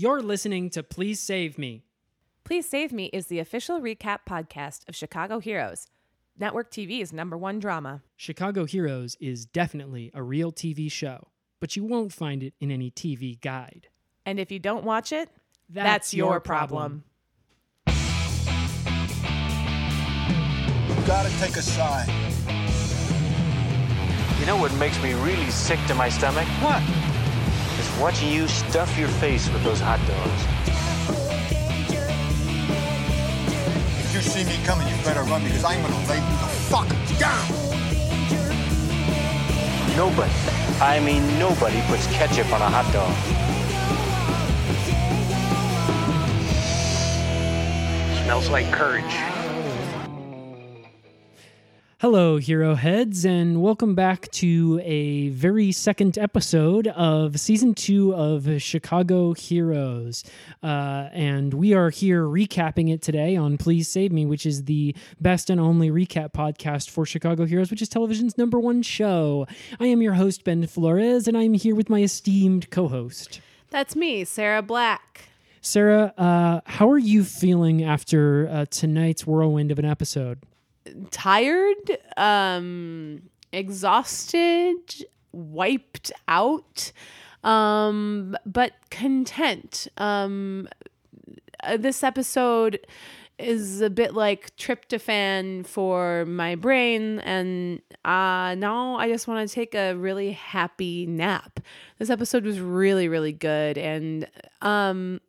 You're listening to Please Save Me. Please Save Me is the official recap podcast of Chicago Heroes, network TV's number one drama. Chicago Heroes is definitely a real TV show, but you won't find it in any TV guide. And if you don't watch it, that's, your problem. Gotta take a side. You know what makes me really sick to my stomach? What? Is watching you stuff your face with those hot dogs. If you see me coming, you better run because I'm gonna lay you the fuck down. Nobody, I mean nobody, puts ketchup on a hot dog. Smells like courage. Hello, Hero Heads, and welcome back to a very second episode of season two of Chicago Heroes. Uh, and we are here recapping it today on Please Save Me, which is the best and only recap podcast for Chicago Heroes, which is television's number one show. I am your host, Ben Flores, and I'm here with my esteemed co host. That's me, Sarah Black. Sarah, uh, how are you feeling after uh, tonight's whirlwind of an episode? Tired, um, exhausted, wiped out, um, but content. Um, uh, this episode is a bit like tryptophan for my brain and uh now I just want to take a really happy nap. This episode was really really good and um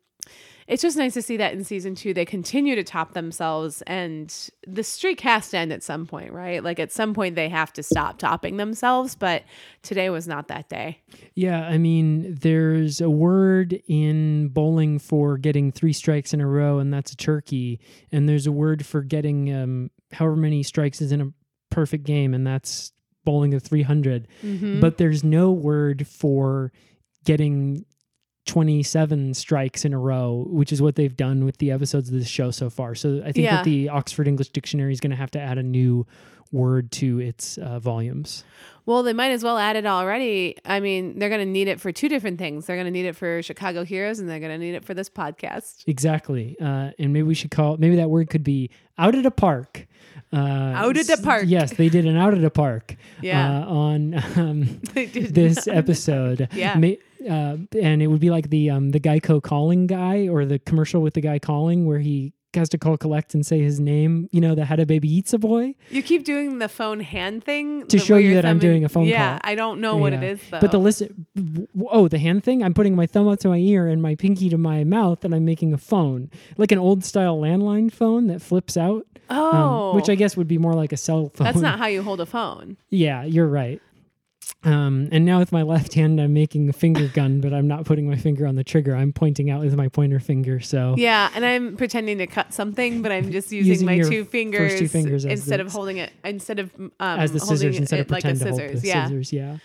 it's just nice to see that in season 2 they continue to top themselves and the streak has to end at some point, right? Like at some point they have to stop topping themselves, but today was not that day. Yeah, I mean, there's a word in bowling for getting three strikes in a row, and that's a turkey. And there's a word for getting um, however many strikes is in a perfect game, and that's bowling a 300. But there's no word for getting 27 strikes in a row, which is what they've done with the episodes of this show so far. So I think Yeah. that the Oxford English Dictionary is going to have to add a new word to its uh, volumes. Well, they might as well add it already. I mean, they're going to need it for two different things. They're going to need it for Chicago Heroes and they're going to need it for this podcast. Exactly. Uh, and maybe we should call maybe that word could be out at a park. Uh, Out at a s- park. Yes, they did an out at a park. Yeah. Uh, on um, this episode. Yeah. Ma- uh, and it would be like the um, the Geico calling guy or the commercial with the guy calling where he has to call collect and say his name. You know, the had a baby eats a boy. You keep doing the phone hand thing To show you that I'm doing a phone yeah, call. Yeah, I don't know what it is though. But the listen, oh, the hand thing. I'm putting my thumb up to my ear and my pinky to my mouth, and I'm making a phone, like an old style landline phone that flips out. um, oh, which I guess would be more like a cell phone. that's not how you hold a phone. Yeah, you're right. Um, and now with my left hand, I'm making a finger gun, but I'm not putting my finger on the trigger. I'm pointing out with my pointer finger. So Yeah, and I'm pretending to cut something, but I'm just using, Using my two fingers, two fingers instead the- of holding it instead of um, as the scissors instead it of like a pretend to hold scissors. the yeah. scissors. Yeah.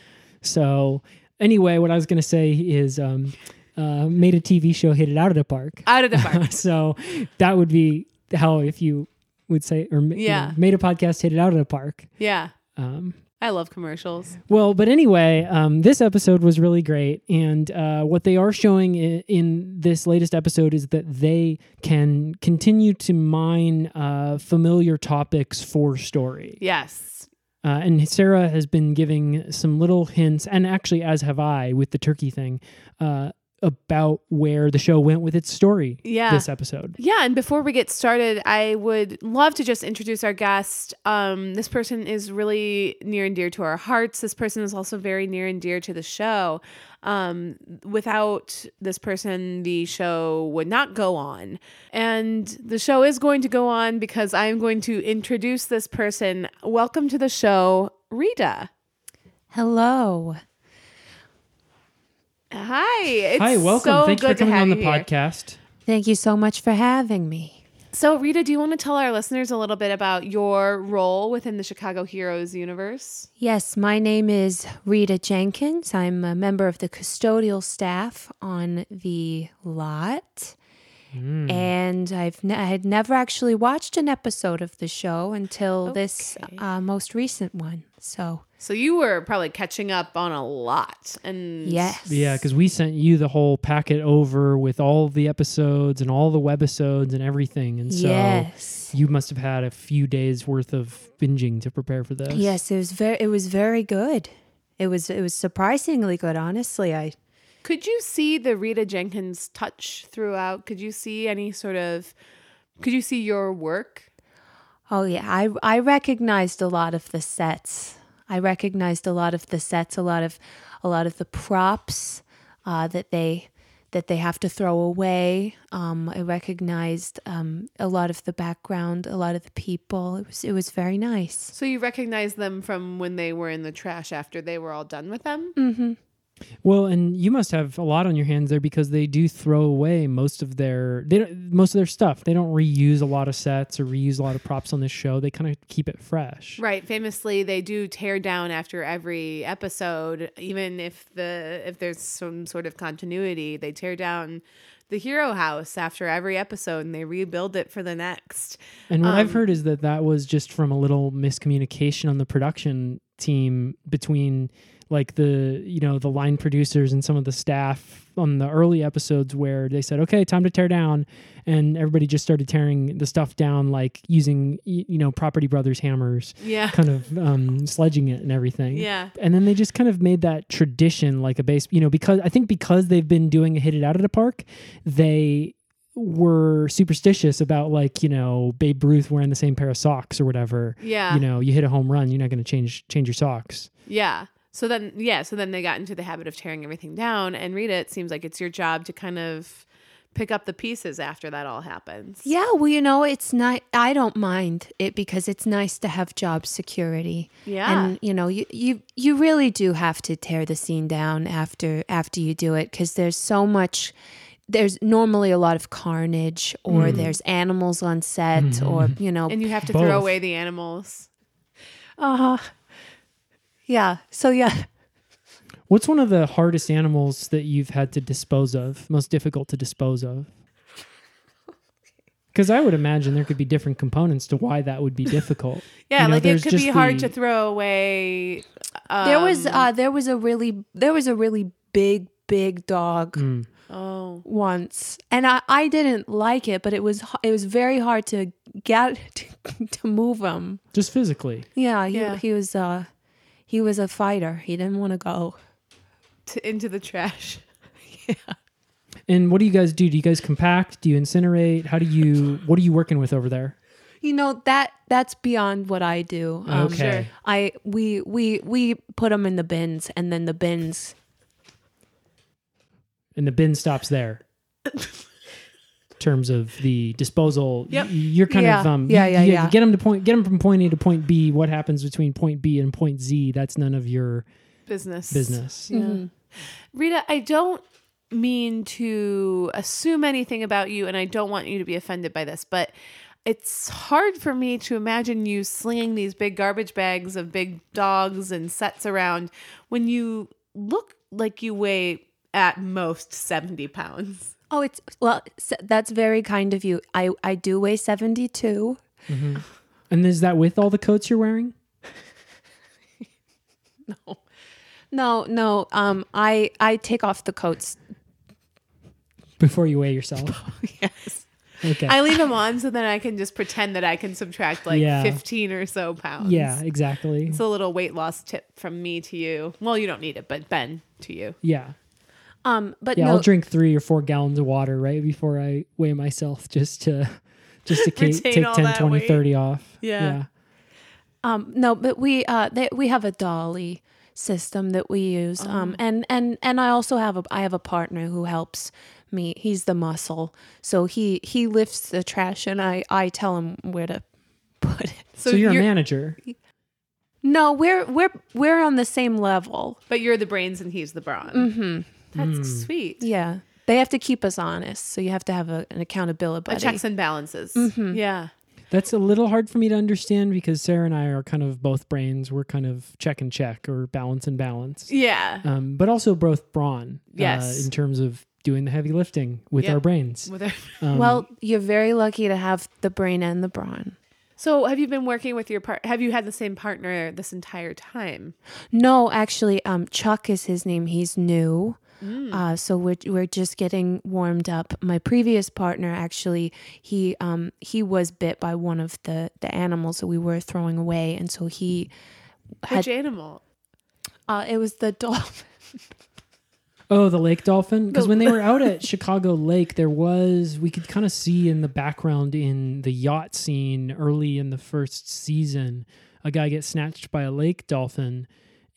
So anyway, what I was going to say is um, uh, made a TV show, hit it out of the park. Out of the park. so that would be how if you would say or you know, Yeah. made a podcast, hit it out of the park. yeah. Um, I love commercials. Well, but anyway, um, this episode was really great, and uh, what they are showing in, in this latest episode is that they can continue to mine uh, familiar topics for story. Yes. Uh, and Sarah has been giving some little hints, and actually, as have I with the turkey thing, uh, about where the show went with its story. Yeah. this episode. Yeah, and before we get started, I would love to just introduce our guest. Um, this person is really near and dear to our hearts. This person is also very near and dear to the show. Um, without this person, the show would not go on. And the show is going to go on because I am going to introduce this person. Welcome to the show, Rita. Hello. Hi. It's Hi, welcome. So Thank you good for to coming have on the you here. podcast. Thank you so much for having me. So, Rita, do you want to tell our listeners a little bit about your role within the Chicago Heroes universe? Yes, my name is Rita Jenkins. I'm a member of the custodial staff on the lot. And I've ne- I had never actually watched an episode of the show until this Okay. uh, most recent one. So So you were probably catching up on a lot. And Yes. Yeah, because we sent you the whole packet over with all the episodes and all the webisodes and everything, and so yes. you must have had a few days worth of binging to prepare for this. Yes, it was very it was very good. It was it was surprisingly good, honestly. I Could you see the Rita Jenkins touch throughout? Could you see any sort of could you see your work? Oh yeah, I I recognized a lot of the sets. I recognized a lot of the sets, a lot of a lot of the props uh, that they that they have to throw away. Um, I recognized um, a lot of the background, a lot of the people. It was it was very nice. So you recognize them from when they were in the trash after they were all done with them? Mm-hmm. Well, and you must have a lot on your hands there because they do throw away most of their they don't, most of their stuff. They don't reuse a lot of sets or reuse a lot of props on this show. They kind of keep it fresh. Right. Famously, they do tear down after every episode, even if the if there's some sort of continuity. They tear down the hero house after every episode and they rebuild it for the next. And what I've Um, heard is that that was just from a little miscommunication on the production team between like the you know the line producers and some of the staff on the early episodes where they said okay time to tear down and everybody just started tearing the stuff down like using you know property brothers hammers Yeah. kind of um, sledging it and everything Yeah. and then they just kind of made that tradition like a base you know because i think because they've been doing a hit it out of the park they were superstitious about like you know babe ruth wearing the same pair of socks or whatever Yeah. you know you hit a home run you're not going to change change your socks Yeah. So then, yeah. So then they got into the habit of tearing everything down. And Rita, it seems like it's your job to kind of pick up the pieces after that all happens. Yeah, well, you know, it's not. I don't mind it because it's nice to have job security. Yeah. and you know, you you you really do have to tear the scene down after after you do it because there's so much. There's normally a lot of carnage, or there's animals on set, or you know, And you have to Both. throw away the animals. uh, yeah. So yeah, what's one of the hardest animals that you've had to dispose of most difficult to dispose of because i would imagine there could be different components to why that would be difficult Yeah, You know, like it there's could be hard the- to throw away. Um, there was uh there was a really there was a really big big dog Mm. oh once and I, I didn't like it but it was it was very hard to get to, to move him just physically yeah he, Yeah. he was uh he was a fighter he didn't want to go to, into the trash. Yeah. And what do you guys do? Do you guys compact? Do you incinerate? How do you? What are you working with over there? you know that that's beyond what i do um, Okay. Sure. i we we we put them in the bins and then the bins And the bin stops there. In terms of the disposal, Yep. you're kind Yeah. of um, Yeah, you- yeah, you yeah. Get them to point, get them from point A to point B. What happens between point B and point Z? That's none of your Business. business. Mm-hmm. Rita, I don't mean to assume anything about you, and I don't want you to be offended by this, but it's hard for me to imagine you slinging these big garbage bags of big dogs and sets around when you look like you weigh at most 70 pounds. Oh it's well that's very kind of you i i do weigh 72 And is that with all the coats you're wearing? No. No no um i i take off the coats Before you weigh yourself. Yes. Okay. I leave them on so then I can just pretend that I can subtract like Yeah. 15 or so pounds. yeah, exactly. It's a little weight loss tip from me to you. Well, you don't need it, but Ben to you. Yeah. Um but Yeah, no I'll drink three or four gallons of water right before I weigh myself just to just to ca- take all 10, 20, weight. 30 off. Yeah. Um, no, but we uh, they, we have a dolly system that we use, um, and and and I also have a I have a partner who helps me. He's the muscle, so he he lifts the trash, and I I tell him where to put it. So, you're, a manager. No, we're we're we're on the same level. But you're the brains and he's the brawn. Mm-hmm. That's sweet. Yeah, they have to keep us honest, so you have to have a, an accountability. A checks and balances. Mm-hmm. Yeah. That's a little hard for me to understand because Sarah and I are kind of both brains. We're kind of check and check or balance and balance. Yeah. Um, but also both brawn. Yes. Uh, in terms of doing the heavy lifting with Yep. our brains. With a- Um, well, you're very lucky to have the brain and the brawn. So, have you been working with your part? Have you had the same partner this entire time? No, actually, um, Chuck is his name. He's new. Uh, so we're we're just getting warmed up. My previous partner actually he um he was bit by one of the the animals that we were throwing away, and so he had Which animal? uh it was the dolphin. Oh, the lake dolphin. Because when they were out at Chicago Lake, there was we could kind of see in the background in the yacht scene early in the first season, a guy get snatched by a lake dolphin,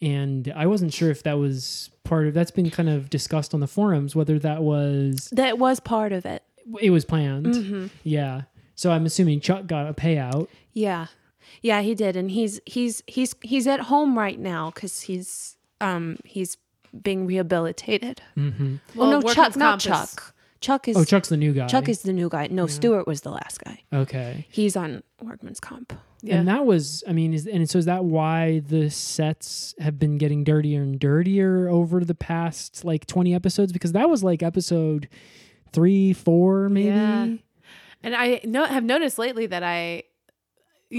and I wasn't sure if that was part of. That's been kind of discussed on the forums whether that was That was part of it. it was planned. Mm-hmm. Yeah. So I'm assuming Chuck got a payout. Yeah, yeah, he did, and he's he's he's he's at home right now because he's um he's being rehabilitated. Mm-hmm. oh no, Chuck, not comp is- Chuck. Chuck is Oh, Chuck's the new guy. Chuck is the new guy. No, Stewart was the last guy. okay. He's on workman's comp. Yeah. And that was, I mean, is and so is that why the sets have been getting dirtier and dirtier over the past like twenty episodes? Because that was like episode three, four, maybe. Yeah. And I no, have noticed lately that I,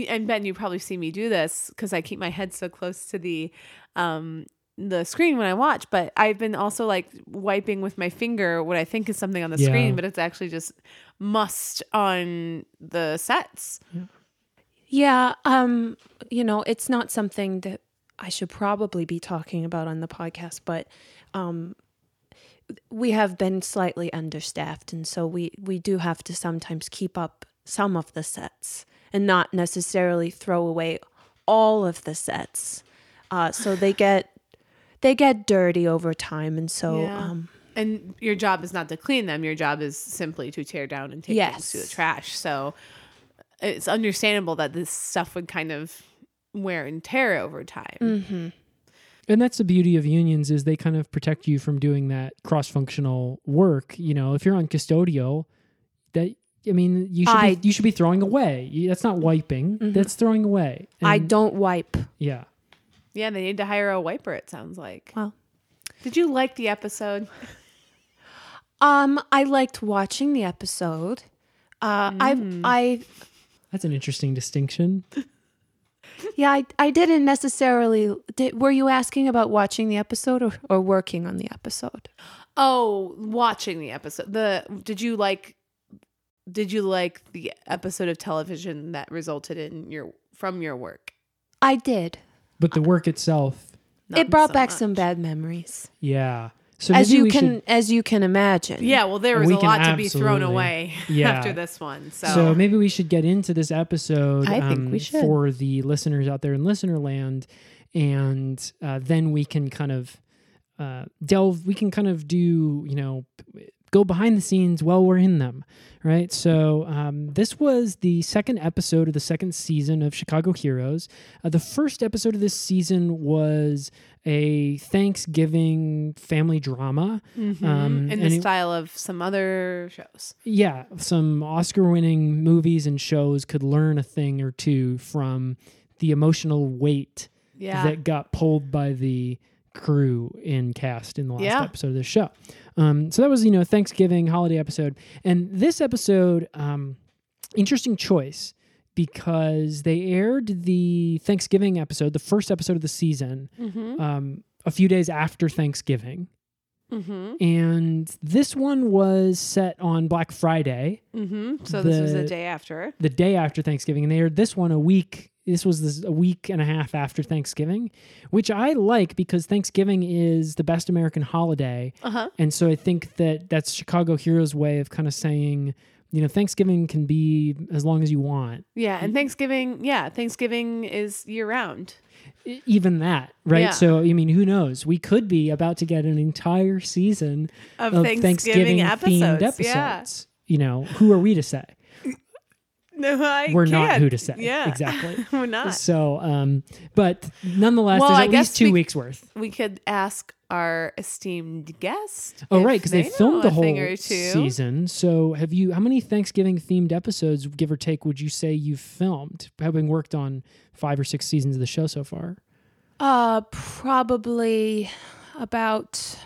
and Ben, you probably see me do this because I keep my head so close to the, um, the screen when I watch. But I've been also like wiping with my finger what I think is something on the Yeah. screen, but it's actually just must on the sets. Yeah, um, you know, it's not something that I should probably be talking about on the podcast, but um we have been slightly understaffed and so we we do have to sometimes keep up some of the sets and not necessarily throw away all of the sets. Uh so they get they get dirty over time and so Yeah. um And your job is not to clean them. Your job is simply to tear down and take things to the trash. So it's understandable that this stuff would kind of wear and tear over time. mhm. And that's the beauty of unions is they kind of protect you from doing that cross functional work. You know, if you're on custodial, that I mean, you should I- be, you should be throwing away. That's not wiping. That's throwing away. I don't wipe. Yeah. Yeah, they need to hire a wiper, it sounds like. Well, Did you like the episode? Um, I liked watching the episode. Uh, I, I, That's an interesting distinction. yeah, I, I didn't necessarily. Did, were you asking about watching the episode or, or working on the episode? Oh, watching the episode. The did you like did you like the episode of television that resulted in your from your work? I did. But the work itself, Not it brought so back much. some bad memories, yeah. So as you can, should- as you can imagine. Yeah, well there was We a lot to be thrown away Yeah. after this one. So, So maybe we should get into this episode I think um, we should. for the listeners out there in listener land, and uh, then we can kind of uh, delve. We can kind of do you know go behind the scenes while we're in them, right? So um, this was the second episode of the second season of Chicago Heroes. Uh, the first episode of this season was a Thanksgiving family drama. Mhm. um, in the it- style of some other shows. yeah, some Oscar winning movies and shows could learn a thing or two from the emotional weight Yeah. that got pulled by the crew in cast in the last Yeah. episode of this show. Um, so that was, you know, Thanksgiving holiday episode. And this episode, um, interesting choice because they aired the Thanksgiving episode, the first episode of the season, mm-hmm. um, a few days after Thanksgiving. Mm-hmm. And this one was set on Black Friday. Mm-hmm. So this was the The- day after. the day after Thanksgiving, and they aired this one a week. This was this, a week and a half after Thanksgiving, which I like because Thanksgiving is the best American holiday, Uh-huh. and so I think that that's Chicago Heroes' way of kind of saying, you know, Thanksgiving can be as long as you want, Yeah, and Thanksgiving, yeah, Thanksgiving is year round. Even that, right? Yeah. So I mean, who knows? We could be about to get an entire season Of of Thanksgiving Thanksgiving themed episodes, yeah. episodes. You know, who are we to say? No, I We're not can't. who to say. Yeah, Exactly. We're not. So, um, but nonetheless, Well, there's I at least two we- weeks worth. We could ask our esteemed guest. Oh, right, because they, know filmed the whole season. So, have you? How many Thanksgiving themed episodes, give or take, would you say you've filmed, having worked on five or six seasons of the show so far? Uh, probably about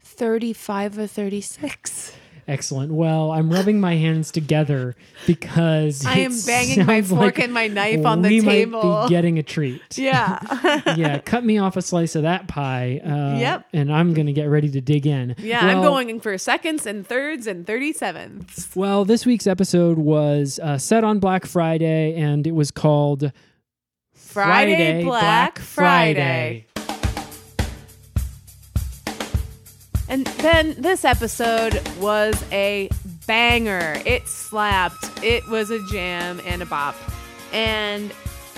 thirty-five or thirty-six. Excellent. Well, I'm rubbing my hands together because I am banging my fork like and my knife on the table. might be getting a treat. yeah. yeah, cut me off a slice of that pie. Uh, Yep. And I'm going to get ready to dig in. Yeah, I'm going for seconds and thirds and 37ths. Well, this week's episode was uh, set on Black Friday, and it was called Friday, Black Friday. And then this episode was a banger. It slapped. It was a jam and a bop. And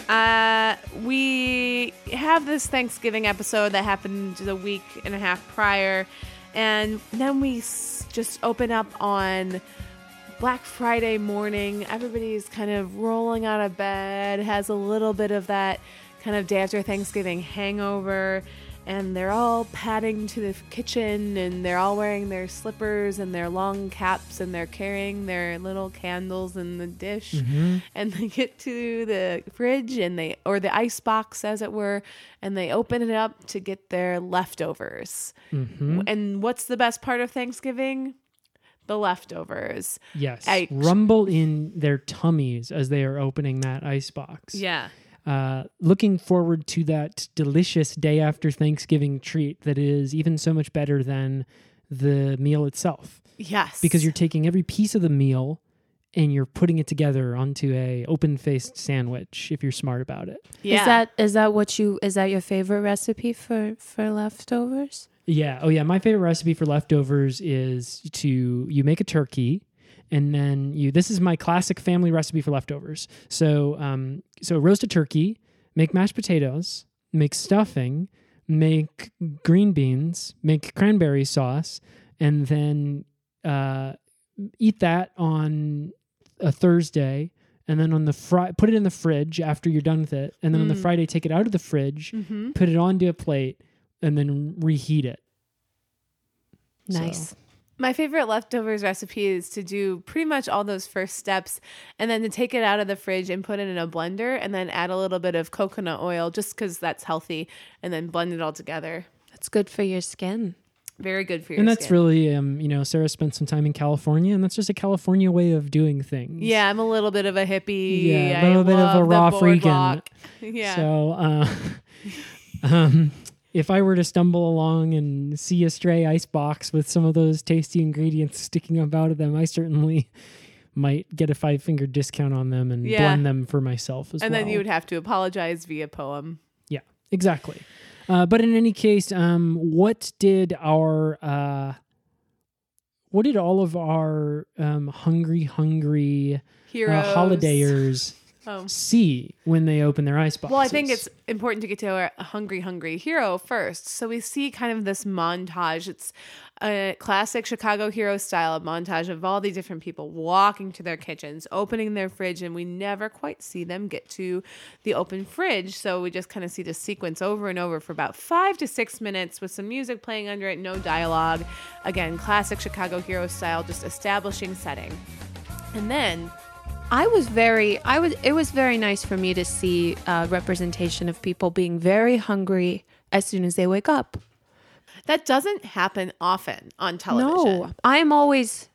uh, we have this Thanksgiving episode that happened the week and a half prior. And then we just open up on Black Friday morning. Everybody's kind of rolling out of bed, has a little bit of that kind of day after Thanksgiving hangover, and they're all padding to the kitchen and they're all wearing their slippers and their long caps and they're carrying their little candles in the dish. Mm-hmm. And they get to the fridge and they, or the ice box as it were, and they open it up to get their leftovers. Mm-hmm. And what's the best part of Thanksgiving? The leftovers. Yes. I- Rumble in their tummies as they are opening that ice box. Yeah. Uh, looking forward to that delicious day after Thanksgiving treat that is even so much better than the meal itself Yes. because you're taking every piece of the meal and you're putting it together onto a open-faced sandwich if you're smart about it. yeah. Is that is that what you is that your favorite recipe for for leftovers? Yeah. Oh, yeah. My favorite recipe for leftovers is to you make a turkey, and then you. This is my classic family recipe for leftovers. So, um, so roast a turkey, make mashed potatoes, make stuffing, make green beans, make cranberry sauce, and then uh, eat that on a Thursday. And then on the Fri put it in the fridge after you're done with it. And then on the Mm. Friday, take it out of the fridge, hmm put it onto a plate, and then reheat it. So- Nice. My favorite leftovers recipe is to do pretty much all those first steps and then to take it out of the fridge and put it in a blender and then add a little bit of coconut oil just because that's healthy and then blend it all together. That's good for your skin. Very good for your skin. and that's skin. really um you know sarah spent some time in california and that's just a california way of doing things Yeah, I'm a little bit of a hippie. Yeah, a I little bit of a raw freakin'. Yeah. so uh um if i were to stumble along and see a stray ice box with some of those tasty ingredients sticking up out of them i certainly might get a five finger discount on them and Yeah. blend them for myself as and well And then you would have to apologize via poem. Yeah, exactly. Uh, but in any case, um, what did our uh, what did all of our um, hungry, hungry Heroes. uh, holidayers Oh. see when they open their ice boxes? Well, I think it's important to get to our hungry, hungry hero first. So we see kind of this montage. It's a classic Chicago hero style montage of all these different people walking to their kitchens, opening their fridge, and we never quite see them get to the open fridge. So we just kind of see the sequence over and over for about five to six minutes with some music playing under it, no dialogue. Again, classic Chicago hero style, just establishing setting. And then I was very I was it was very nice for me to see uh, representation of people being very hungry as soon as they wake up. that doesn't happen often on television. No, I'm always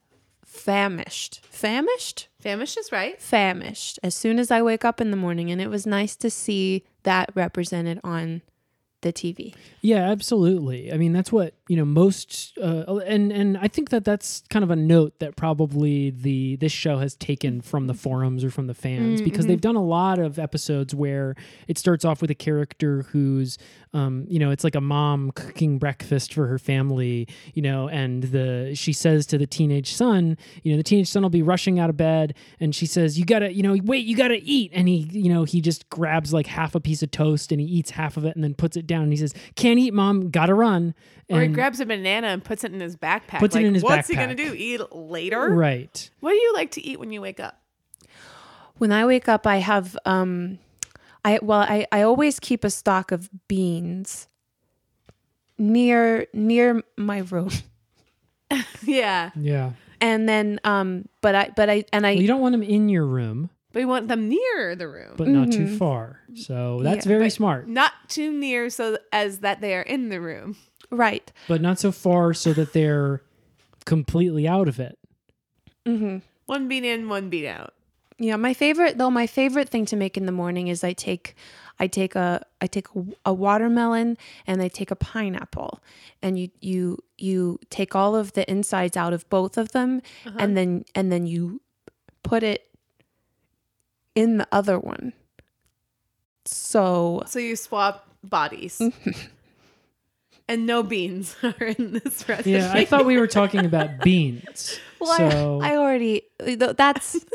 famished. Famished? Famished is right. Famished as soon as I wake up in the morning and it was nice to see that represented on the TV. Yeah, absolutely. I mean, that's what you know. Most, uh, and and I think that that's kind of a note that probably the this show has taken from the forums or from the fans because they've done a lot of episodes where it starts off with a character who's, um, you know, it's like a mom cooking breakfast for her family, you know, and the she says to the teenage son, you know, the teenage son will be rushing out of bed, and she says, "You gotta, you know, wait, you gotta eat," and he, you know, he just grabs like half a piece of toast and he eats half of it and then puts it down and he says, "Can't eat, mom, gotta run." Or he grabs a banana and puts it in his backpack. Puts it in his what's he gonna do? Eat later? right. What do you like to eat when you wake up? When I wake up, I have um, I well, I I always keep a stock of beans near near my room, Yeah, Yeah. and then um, but I but I and I Well, you don't want them in your room, but we want them near the room, but not too far. So that's very smart. not too near so as that they are in the room. Right But not so far so that they're completely out of it. Mm-hmm. One bean in, one bean out. Yeah, my favorite though. My favorite thing to make in the morning is I take, I take a, I take a, a watermelon and I take a pineapple, and you you you take all of the insides out of both of them, uh-huh. and then and then you put it in the other one. So So you swap bodies. and no beans are in this recipe. Yeah, I thought we were talking about beans. well, so I, I already that's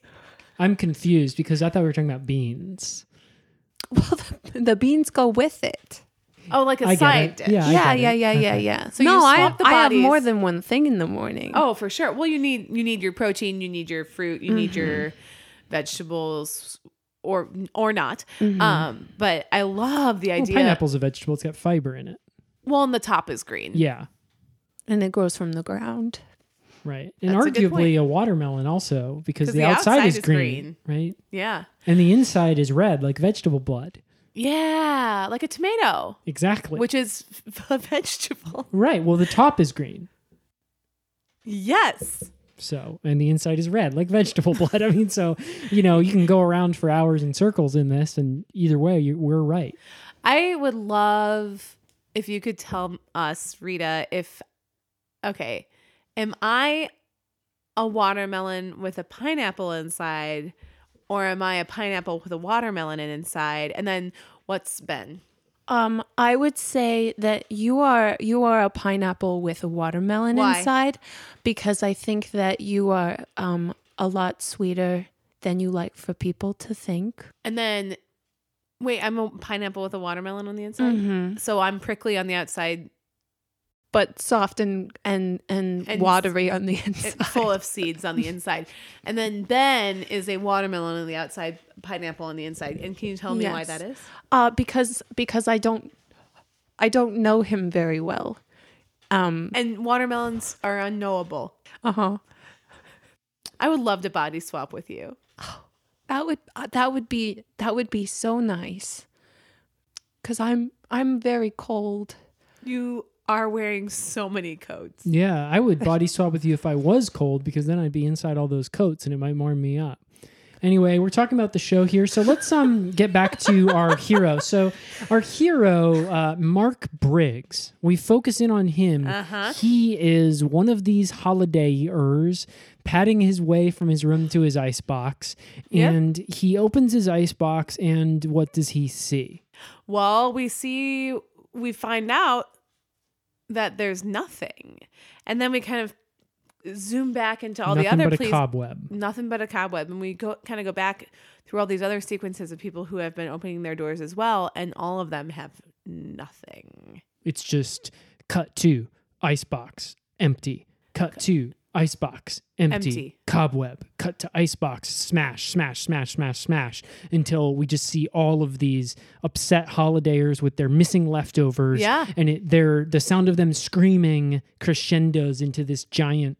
I'm confused because I thought we were talking about beans. well the, the beans go with it. oh, like a I get side it. dish. Yeah, I yeah, get yeah, it. yeah, yeah, Okay. yeah. So you no, I, swap the I have more than one thing in the morning. Oh, for sure. Well, you need you need your protein, you need your fruit, you need your Mm-hmm. vegetables or or not. Um, but I love the Well, idea. pineapple's a vegetable. It's got fiber in it. Well, and the top is green. Yeah, and it grows from the ground. right. And That's a good arguably a, watermelon also because 'Cause the, the outside, outside is is green, right? Yeah. And the inside is red like vegetable blood. Yeah, like a tomato, Exactly. which is a vegetable. right. Well, the top is green. Yes. So, and the inside is red, like vegetable blood. I mean, so, you know, you can go around for hours in circles in this, and either way, you, we're right. I would love if you could tell us, Rita, if okay, am I a watermelon with a pineapple inside, or am I a pineapple with a watermelon inside? And then what's Ben? Um, I would say that you are you are a pineapple with a watermelon Why? inside because I think that you are um a lot sweeter than you like for people to think. And then wait, I'm a pineapple with a watermelon on the inside. So I'm prickly on the outside, But soft and and and, And watery on the inside. full of seeds on the inside. And then Ben is a watermelon on the outside, pineapple on the inside. And can you tell me why that is? Uh because because I don't I don't know him very well. Um And watermelons are unknowable. uh-huh. I would love to body swap with you. That would uh, that would be that would be so nice. Cuz I'm I'm very cold. You are wearing so many coats. Yeah, I would body swap with you if I was cold because then I'd be inside all those coats and it might warm me up. Anyway, we're talking about the show here, so let's um get back to our hero. So, our hero, uh, Mark Briggs, we focus in on him. Uh-huh. He is one of these holidayers, patting his way from his room to his icebox, Yep. and he opens his icebox, and what does he see? Well, we see, we find out that there's nothing. And then we kind of zoom back into all Nothing the other but a cobweb. nothing but a cobweb and we go kind of go back through all these other sequences of people who have been opening their doors as well and all of them have nothing It's just cut to icebox empty. Cut to icebox empty. Empty. Cobweb. Cut to icebox smash, smash, smash, smash, smash until we just see all of these upset holidayers with their missing leftovers. Yeah. and it, they're the sound of them screaming crescendos into this giant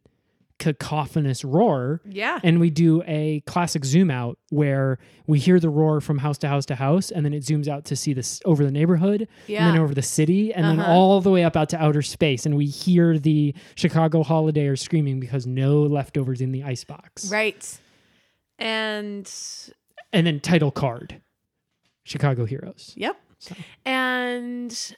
cacophonous roar. yeah And we do a classic zoom out where we hear the roar from house to house to house, and then it zooms out to see this over the neighborhood, and Yeah. then over the city, and then Uh-huh. all the way up out to outer space. And we hear the Chicago holidayers screaming because no leftovers in the icebox. right and And then title card Chicago Heroes. yep So. and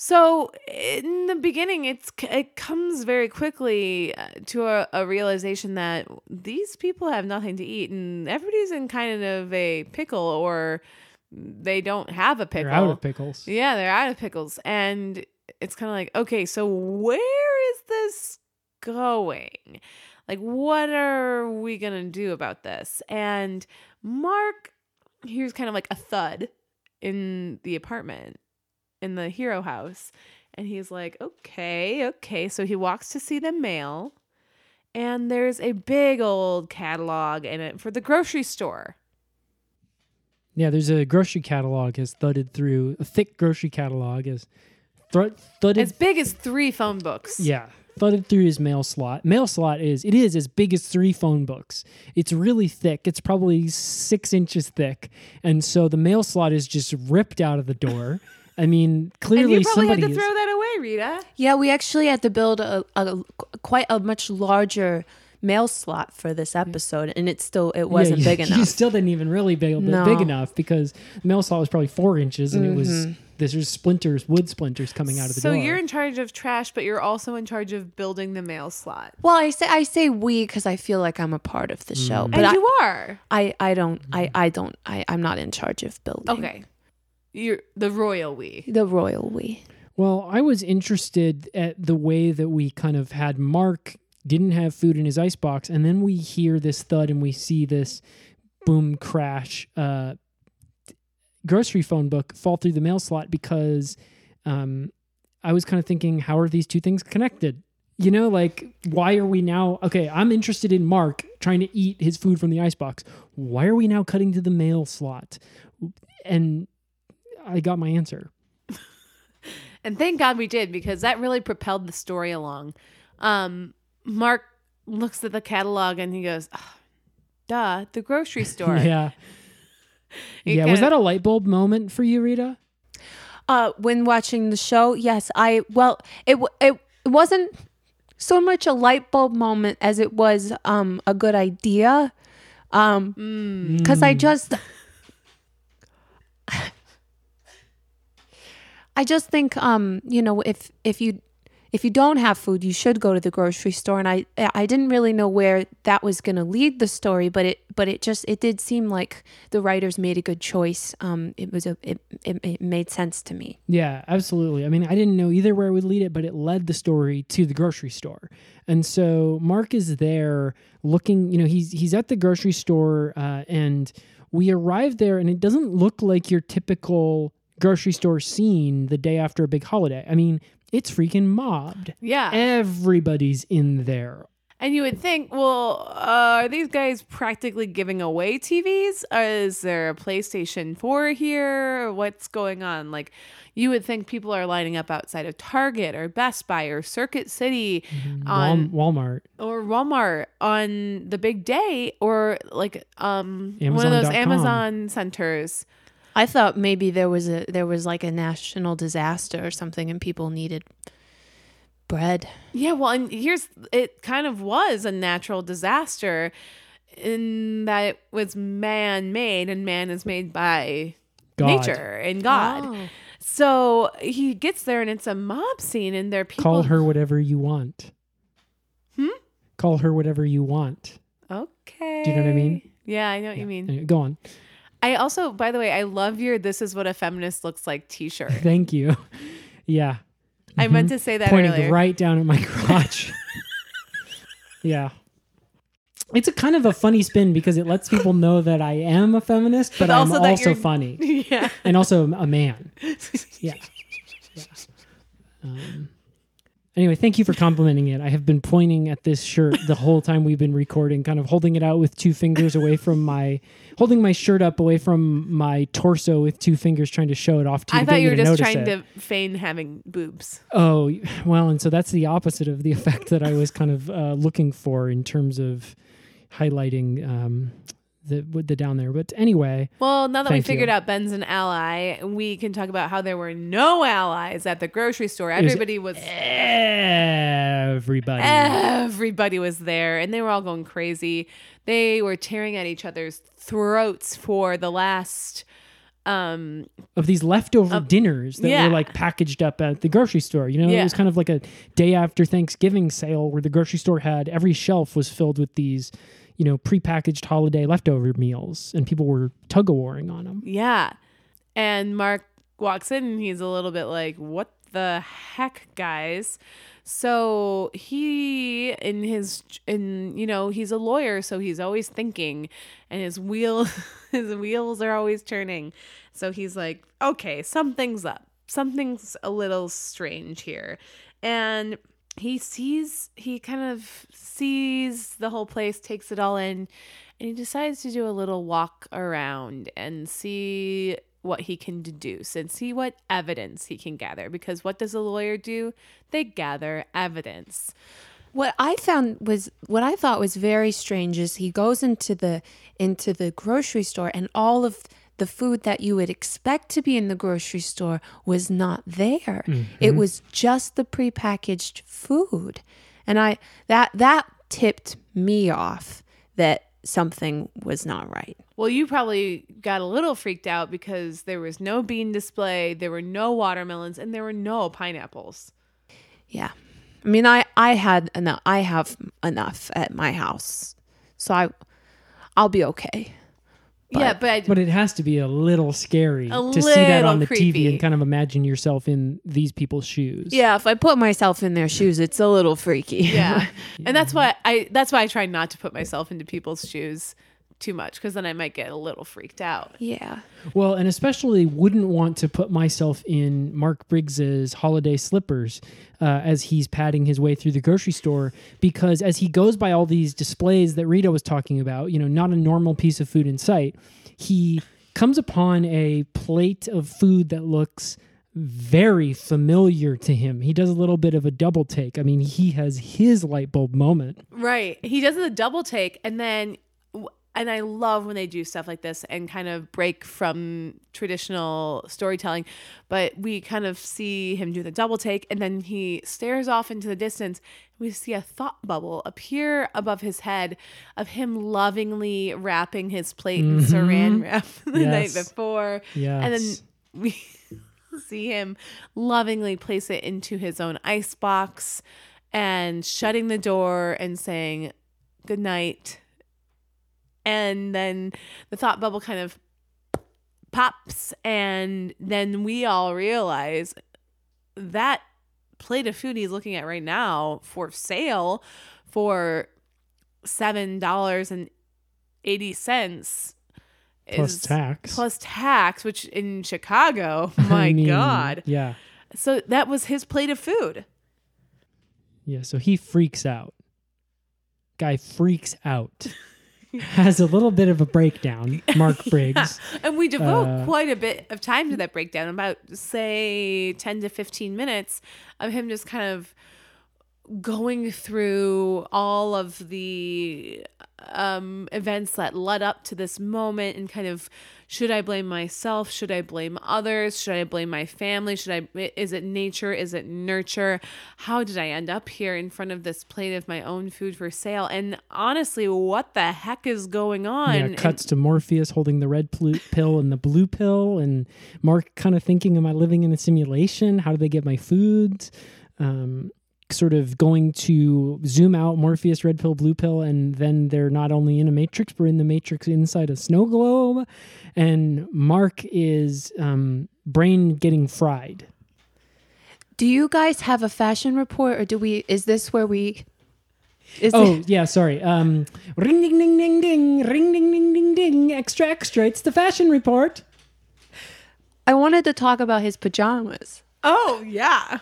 so in the beginning it's it comes very quickly uh, to a, a realization that these people have nothing to eat and everybody's in kind of a pickle or they don't have a pickle They're out of pickles. Yeah, they're out of pickles. And it's kind of like, okay, so where is this going? Like, what are we going to do about this? And Mark here's kind of like a thud in the apartment, in the hero house. And he's like, okay, okay. So he walks to see the mail. And there's a big old catalog in it for the grocery store. Yeah, there's a grocery catalog has thudded through a thick grocery catalog has thr- thudded As big as three phone books. Yeah, thudded through his mail slot. Mail slot is it is as big as three phone books. It's really thick. It's probably six inches thick, and so the mail slot is just ripped out of the door. I mean, clearly And clearly you probably had somebody to is- throw that away, Rita. Yeah, we actually had to build a, a quite a much larger mail slot for this episode, and it still it wasn't you- big enough You still didn't even really big, No. big enough because the mail slot was probably four inches, and it was Mm-hmm. there's just splinters, wood splinters coming out of the so door. you're in charge of trash, but you're also in charge of building the mail slot. Well, I say I say we because I feel like I'm a part of the show, but and I, you are. I I don't I I don't I I'm not in charge of building. Okay. You're the royal we. the royal we. Well, I was interested at the way that we kind of had Mark didn't have food in his icebox, and then we hear this thud and we see this boom crash uh, grocery phone book fall through the mail slot because um, I was kind of thinking, how are these two things connected? You know, like why are we now? Okay, I'm interested in Mark trying to eat his food from the icebox. Why are we now cutting to the mail slot? And I got my answer. And thank God we did because that really propelled the story along. Um, Mark looks at the catalog and he goes, "Ah, "Duh, the grocery store." Yeah. You yeah, was kinda- that a light bulb moment for you, Rita? Uh, when watching the show, yes, I well, it w- it wasn't so much a light bulb moment as it was um a good idea, um, because I just. I just think, um, you know, if if you if you don't have food, you should go to the grocery store. And I I didn't really know where that was going to lead the story, but it but it just it did seem like the writers made a good choice. Um, it was a it, it, it made sense to me. Yeah, absolutely. I mean, I didn't know either where it would lead it, but it led the story to the grocery store. And so Mark is there looking, you know, he's he's at the grocery store uh, and we arrive there and it doesn't look like your typical grocery store scene the day after a big holiday. I mean, it's freaking mobbed. Yeah. Everybody's in there. And you would think, well, uh, are these guys practically giving away TVs? Is there a PlayStation 4 here? What's going on? Like, you would think people are lining up outside of Target or Best Buy or Circuit City on Wal- Walmart. or Walmart on the big day or like um one of those. Amazon centers. I thought maybe there was a there was like a national disaster or something, and people needed bread. Yeah, well, and here's it kind of was a natural disaster in that it was man made and man is made by God. nature and God. So he gets there and it's a mob scene and there are people Call her whatever you want. Hmm? Call her whatever you want. Okay. Do you know what I mean? Yeah, I know what you mean. Anyway, go on. I also, by the way, I love your "This is what a feminist looks like" T-shirt. Thank you. Yeah. I meant to say that Pointing earlier. right down at my crotch. yeah. It's a kind of a funny spin because it lets people know that I am a feminist, but, But I'm also also, that you're- funny yeah. and also a man. Yeah. yeah. Um, anyway, thank you for complimenting it. I have been pointing at this shirt the whole time we've been recording, kind of holding it out with two fingers away from my, holding my shirt up away from my torso with two fingers, trying to show it off to you. I thought you were just trying it. to feign having boobs. Oh, well, and so that's the opposite of the effect that I was kind of uh, looking for in terms of highlighting um, the the down there. But anyway, Well, now that we figured you. out Ben's an ally, we can talk about how there were no allies at the grocery store. Everybody was everybody. everybody was there and they were all going crazy. They were tearing at each other's throats for the last um of these leftover dinners that yeah. were like packaged up at the grocery store. You know, Yeah. it was kind of like a day after Thanksgiving sale where the grocery store had every shelf was filled with these, you know, prepackaged holiday leftover meals, and people were tug of warring on them. yeah. And Mark walks in and he's a little bit like, "What the heck, guys?" So he in his in you know, he's a lawyer, so he's always thinking and his wheel his wheels are always turning. So he's like, "Okay, something's up. Something's a little strange here." And he sees he kind of sees the whole place, takes it all in, and he decides to do a little walk around and see what he can deduce and see what evidence he can gather because what does a lawyer do? They gather evidence. What I found was what I thought was very strange is he goes into the into the grocery store and all of the food that you would expect to be in the grocery store was not there. Mm-hmm. It was just the prepackaged food. And I that that tipped me off that something was not right. Well, you probably got a little freaked out because there was no bean display, there were no watermelons, and there were no pineapples. Yeah. I mean, I I had enough. I have enough at my house, so I I'll be okay. Yeah, but I, But it has to be a little scary A to see that on the creepy. TV and kind of imagine yourself in these people's shoes. Yeah, if I put myself in their shoes, it's a little freaky. yeah, and that's why I that's why I try not to put myself into people's shoes too much because then I might get a little freaked out. yeah. Well, and especially wouldn't want to put myself in Mark Briggs's holiday slippers uh, as he's padding his way through the grocery store because as he goes by all these displays that Rita was talking about, you know, not a normal piece of food in sight, he comes upon a plate of food that looks very familiar to him. He does a little bit of a double take. I mean, he has his light bulb moment. Right. He does the double take and then and I love when they do stuff like this and kind of break from traditional storytelling. But we kind of see him do the double take and then he stares off into the distance. We see a thought bubble appear above his head of him lovingly wrapping his plate in mm-hmm. saran wrap the night Yes. before. And then we see him lovingly place it into his own ice box and shutting the door and saying good night. And then the thought bubble kind of pops, and then we all realize that plate of food he's looking at right now for sale for seven dollars and eighty cents Plus tax. plus tax, which in Chicago, my I mean, God. Yeah. So that was his plate of food. Yeah, so he freaks out. Guy freaks out. Has a little bit of a breakdown, Mark Briggs. And we devote Uh, quite a bit of time to that breakdown, about say 10 to 15 minutes of him just kind of going through all of the um, events that led up to this moment and kind of should I blame myself? Should I blame others? Should I blame my family? Should I is it nature? Is it nurture? How did I end up here in front of this plate of my own food for sale? And honestly, what the heck is going on? Yeah, And- cuts to Morpheus holding the red plu- pill and the blue pill, and Mark kind of thinking, "Am I living in a simulation? How do they get my food? Um, sort of going to zoom out Morpheus, red pill, blue pill, and then they're not only in a matrix, but in the matrix inside a snow globe, and Mark is um, brain getting fried. Do you guys have a fashion report, or do we? Is this where we? Is Oh it- yeah, sorry. Um, ring ding ding ding ding, ring ding ding ding ding. Extra extra. It's the fashion report. I wanted to talk about his pajamas. Oh, yeah.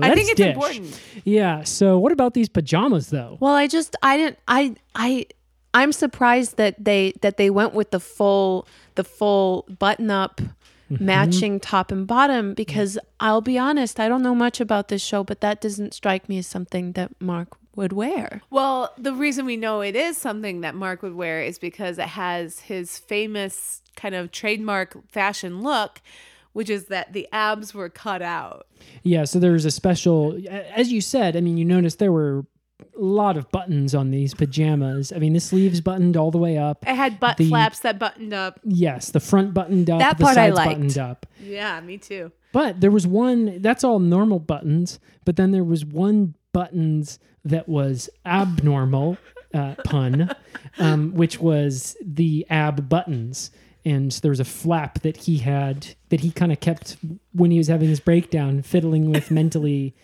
I think it's dish. important. Yeah. So what about these pajamas though? Well, I just I didn't I I I'm surprised that they that they went with the full the full button up mm-hmm. matching top and bottom because mm. I'll be honest, I don't know much about this show, but that doesn't strike me as something that Mark would wear. Well, the reason we know it is something that Mark would wear is because it has his famous kind of trademark fashion look, which is that the abs were cut out. Yeah. So there's a special, as you said. I mean, you noticed there were a lot of buttons on these pajamas. I mean, the sleeves buttoned all the way up. It had butt The- flaps that buttoned up. Yes, the front buttoned up. That the part I liked. buttoned up. Yeah, me too. But there was one that's all normal buttons, but then there was one buttons that was abnormal uh, pun, um, which was the ab buttons. And there was a flap that he had that he kind of kept when he was having his breakdown, fiddling with mentally.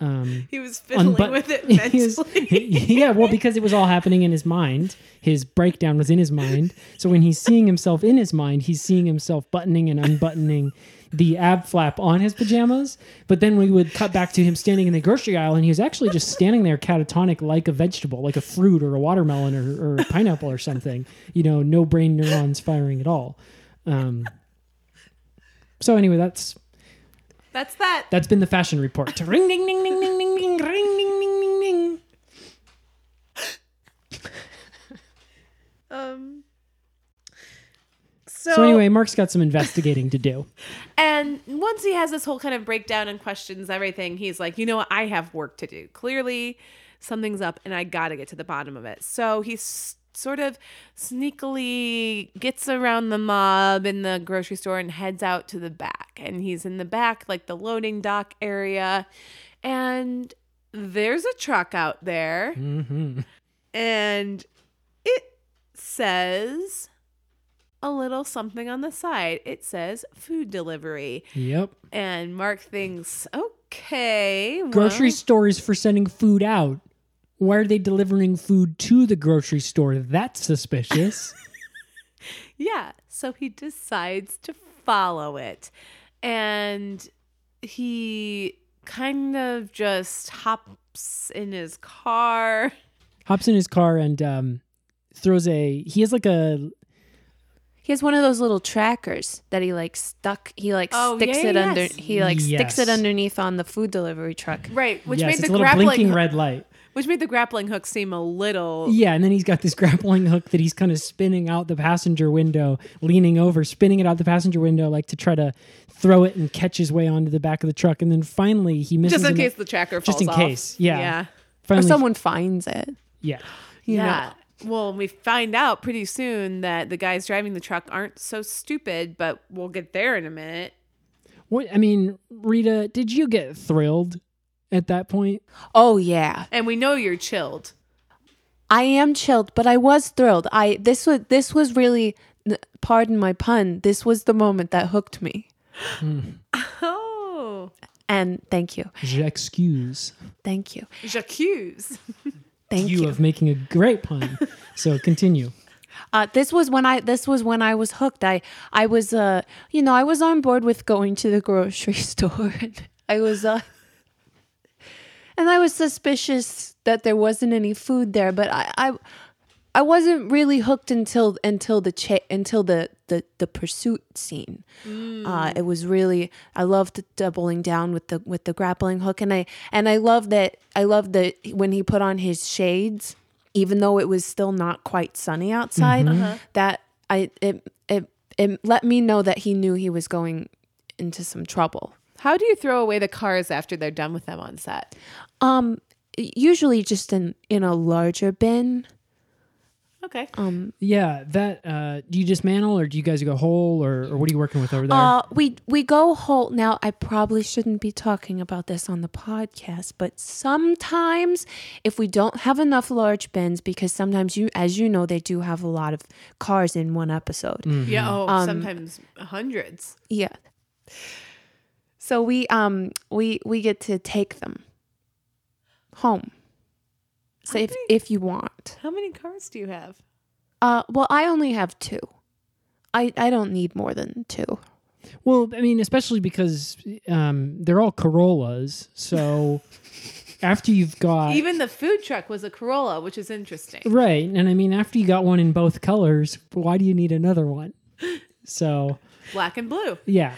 Um, He was fiddling unbut- with it he was- mentally. yeah, well, because it was all happening in his mind. His breakdown was in his mind. So when he's seeing himself in his mind, he's seeing himself buttoning and unbuttoning the ab flap on his pajamas. But then we would cut back to him standing in the grocery aisle, and he was actually just standing there catatonic like a vegetable, like a fruit or a watermelon or, or a pineapple or something. You know, no brain neurons firing at all. Um, so anyway, that's That's that. that's been the fashion report. Ring ding ding ding ding ding ding ring ding ding ding ding. Um. So anyway, Mark's got some investigating to do. And once he has this whole kind of breakdown and questions everything, he's like, you know what? I have work to do. Clearly, something's up and I got to get to the bottom of it. So he s- sort of sneakily gets around the mob in the grocery store and heads out to the back. And he's in the back, like the loading dock area. And there's a truck out there. Mm-hmm. And it says a little something on the side. It says food delivery. Yep. And Mark thinks, okay. Grocery well, stores for sending food out. Why are they delivering food to the grocery store? That's suspicious. Yeah. So he decides to follow it. And he kind of just hops in his car. Hops in his car and um, throws a. He has like a. He has one of those little trackers that he like stuck. He like Oh, sticks yeah, it under. He like sticks it underneath on the food delivery truck. Right. Which yes, made it's the a little grappling blinking hook- red light. Which made the grappling hook seem a little Yeah, and then he's got this grappling hook that he's kind of spinning out the passenger window, leaning over, spinning it out the passenger window, like to try to throw it and catch his way onto the back of the truck. And then finally he misses. just in case the tracker falls Just in off. case, yeah. Yeah. Or someone finds it. yeah. You know. yeah. Well, we find out pretty soon that the guys driving the truck aren't so stupid, but we'll get there in a minute. What I mean, Rita, did you get thrilled at that point? Oh yeah. And we know you're chilled. I am chilled, but I was thrilled. I this was this was really pardon my pun. This was the moment that hooked me. Oh. And thank you. J'excuse Thank you. J'accuse. Thank you you. of making a great pun. so continue. Uh, this was when I this was when I was hooked. I I was uh you know I was on board with going to the grocery store. And I was uh and I was suspicious that there wasn't any food there, but I I, I wasn't really hooked until until the cha- until the the the pursuit scene. Mm. Uh, it was really I loved doubling down with the with the grappling hook, and I and I love that I love that when he put on his shades, even though it was still not quite sunny outside. Mm-hmm. Uh-huh. That I it it it let me know that he knew he was going into some trouble. How do you throw away the cars after they're done with them on set? Um, usually just in in a larger bin. Okay. Yeah, that uh do you dismantle or do you guys go whole or, or what are you working with over there? Uh, we we go whole. Now, I probably shouldn't be talking about this on the podcast, but sometimes if we don't have enough large bins, because sometimes you, as you know, they do have a lot of cars in one episode. Yeah. Oh, Um, sometimes hundreds. Yeah. So we um we we get to take them home. So if if you want. How many cars do you have? Uh, well, I only have two. I I don't need more than two. Well, I mean, especially because um they're all Corollas, so after you've got Even the food truck was a Corolla, which is interesting. Right. And I mean, after you got one in both colors, why do you need another one? So, Black and blue. yeah.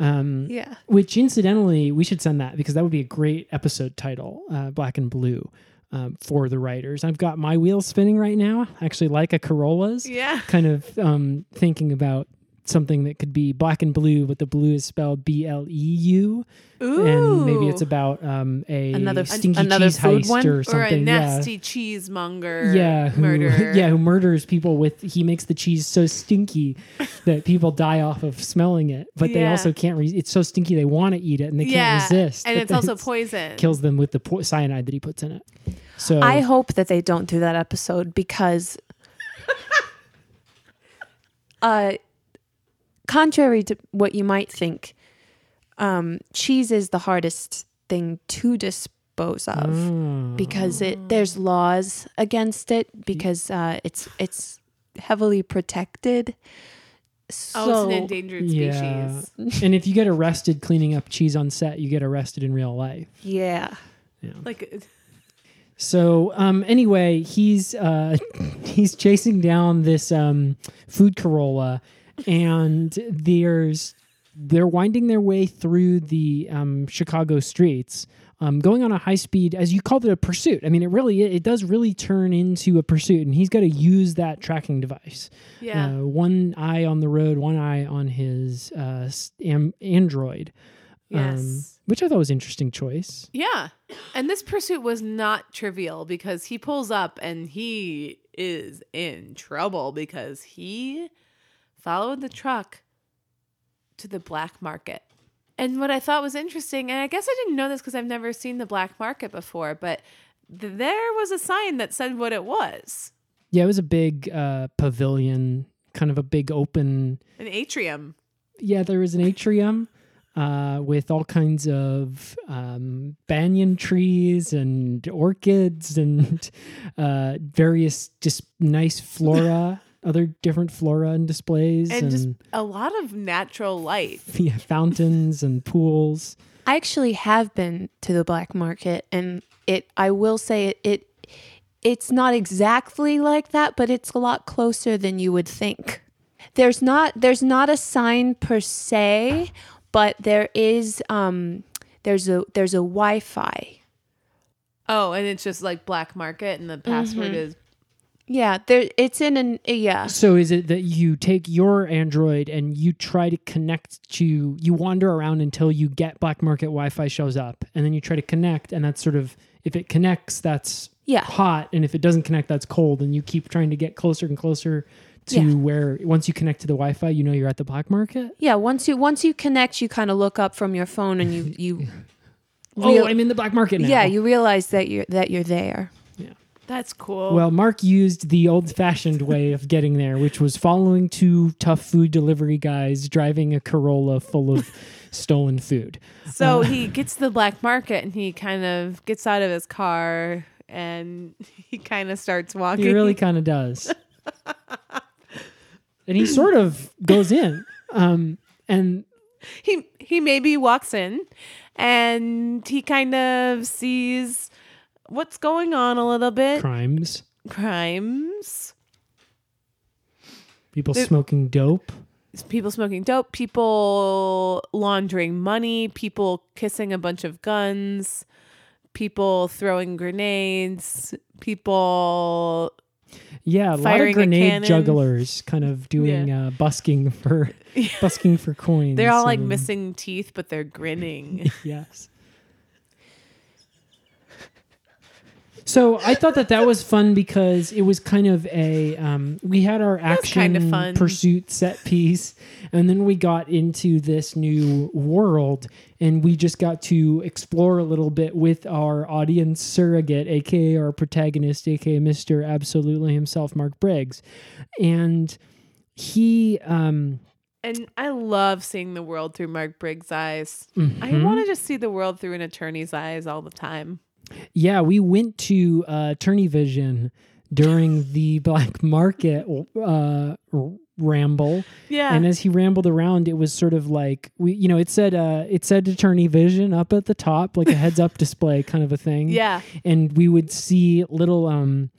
Um, Yeah. which incidentally, we should send that because that would be a great episode title, uh, Black and Blue, um, for the writers. I've got my wheels spinning right now, actually, like a Corolla's. Yeah. Kind of um, thinking about something that could be black and blue, but the blue is spelled B L E U. And maybe it's about um, a Another- stinky another cheese food heist one? or or something. a yeah nasty cheesemonger yeah, who, murder. yeah, who murders people with he makes the cheese so stinky that people die off of smelling it, but they also can't. Re- it's so stinky they want to eat it and they Yeah, can't resist. and it's also it's- poison. Kills them with the po- cyanide that he puts in it. So I hope that they don't do that episode because uh contrary to what you might think, um cheese is the hardest thing to dispose of Mm. because it there's laws against it because uh it's it's heavily protected. So oh, it's an endangered yeah, species. and if you get arrested cleaning up cheese on set, you get arrested in real life. yeah. Like So um, anyway, he's uh, he's chasing down this um, food Corolla, and there's they're winding their way through the um, Chicago streets, um, going on a high speed, as you called it, a pursuit. I mean, it really it does really turn into a pursuit, and he's got to use that tracking device. Yeah. Uh, one eye on the road, one eye on his uh, am- Android. Yes. which I thought was an interesting choice. Yeah. And this pursuit was not trivial because he pulls up and he is in trouble because he followed the truck to the black market. And what I thought was interesting, and I guess I didn't know this because I've never seen the black market before, but th- there was a sign that said what it was Yeah, it was a big uh, pavilion, kind of a big open. an atrium. Yeah, there was an atrium uh, with all kinds of um, banyan trees and orchids and uh, various just nice flora, other different flora and displays, And and, just a lot of natural light. yeah, fountains and pools. I actually have been to the black market, and it. I will say it. It. It's not exactly like that, but it's a lot closer than you would think. There's not. There's not a sign per se, but there is. Um. There's a. There's a Wi-Fi. Oh, and it's just like black market, and the password is Yeah. There. It's in an. Uh, yeah. So is it that you take your Android and you try to connect to you wander around until you get black market Wi-Fi shows up and then you try to connect and that's sort of if it connects that's Yeah. hot and if it doesn't connect that's cold and you keep trying to get closer and closer to Yeah. where once you connect to the Wi-Fi you know you're at the black market. Yeah. Once you once you connect, you kind of look up from your phone, and you you. Oh, real- I'm in the black market now. Yeah. You realize that you're that you're there. That's cool. Well, Mark used the old-fashioned way of getting there, which was following two tough food delivery guys driving a Corolla full of stolen food. So he gets to the black market and he kind of gets out of his car and he kind of starts walking. He really kind of does. and he sort of goes in. Um, and he he maybe walks in and he kind of sees what's going on a little bit. crimes, Crimes, people smoking dope. people smoking dope, people laundering money, people kissing a bunch of guns, people throwing grenades, people Yeah, a lot of grenade jugglers kind of doing uh, busking for busking for coins. they're all like missing teeth but they're grinning. Yes. So I thought that that was fun because it was kind of a um, we had our action kinda fun. pursuit set piece, and then we got into this new world, and we just got to explore a little bit with our audience surrogate, aka our protagonist, aka Mister Absolutely himself, Mark Briggs, and he um, And I love seeing the world through Mark Briggs' eyes. I mhm. want to just see the world through an attorney's eyes all the time. Yeah, we went to uh, Tourney Vision during the black market uh, ramble, Yeah. and as he rambled around, it was sort of like we, you know, it said uh, it said Attorney Vision up at the top, like a heads up display kind of a thing. yeah. and we would see little um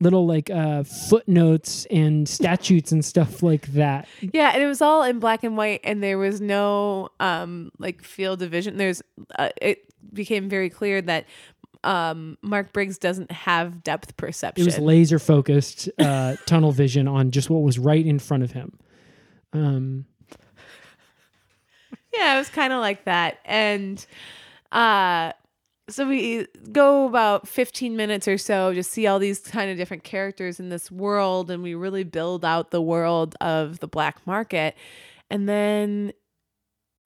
little like uh footnotes and statutes and stuff like that. Yeah, and it was all in black and white and there was no um like field division. There's uh, it became very clear that um Mark Briggs doesn't have depth perception. It was laser focused uh tunnel vision on just what was right in front of him. Um Yeah, it was kind of like that. And uh so we go about 15 minutes or so just see all these kind of different characters in this world and we really build out the world of the black market. And then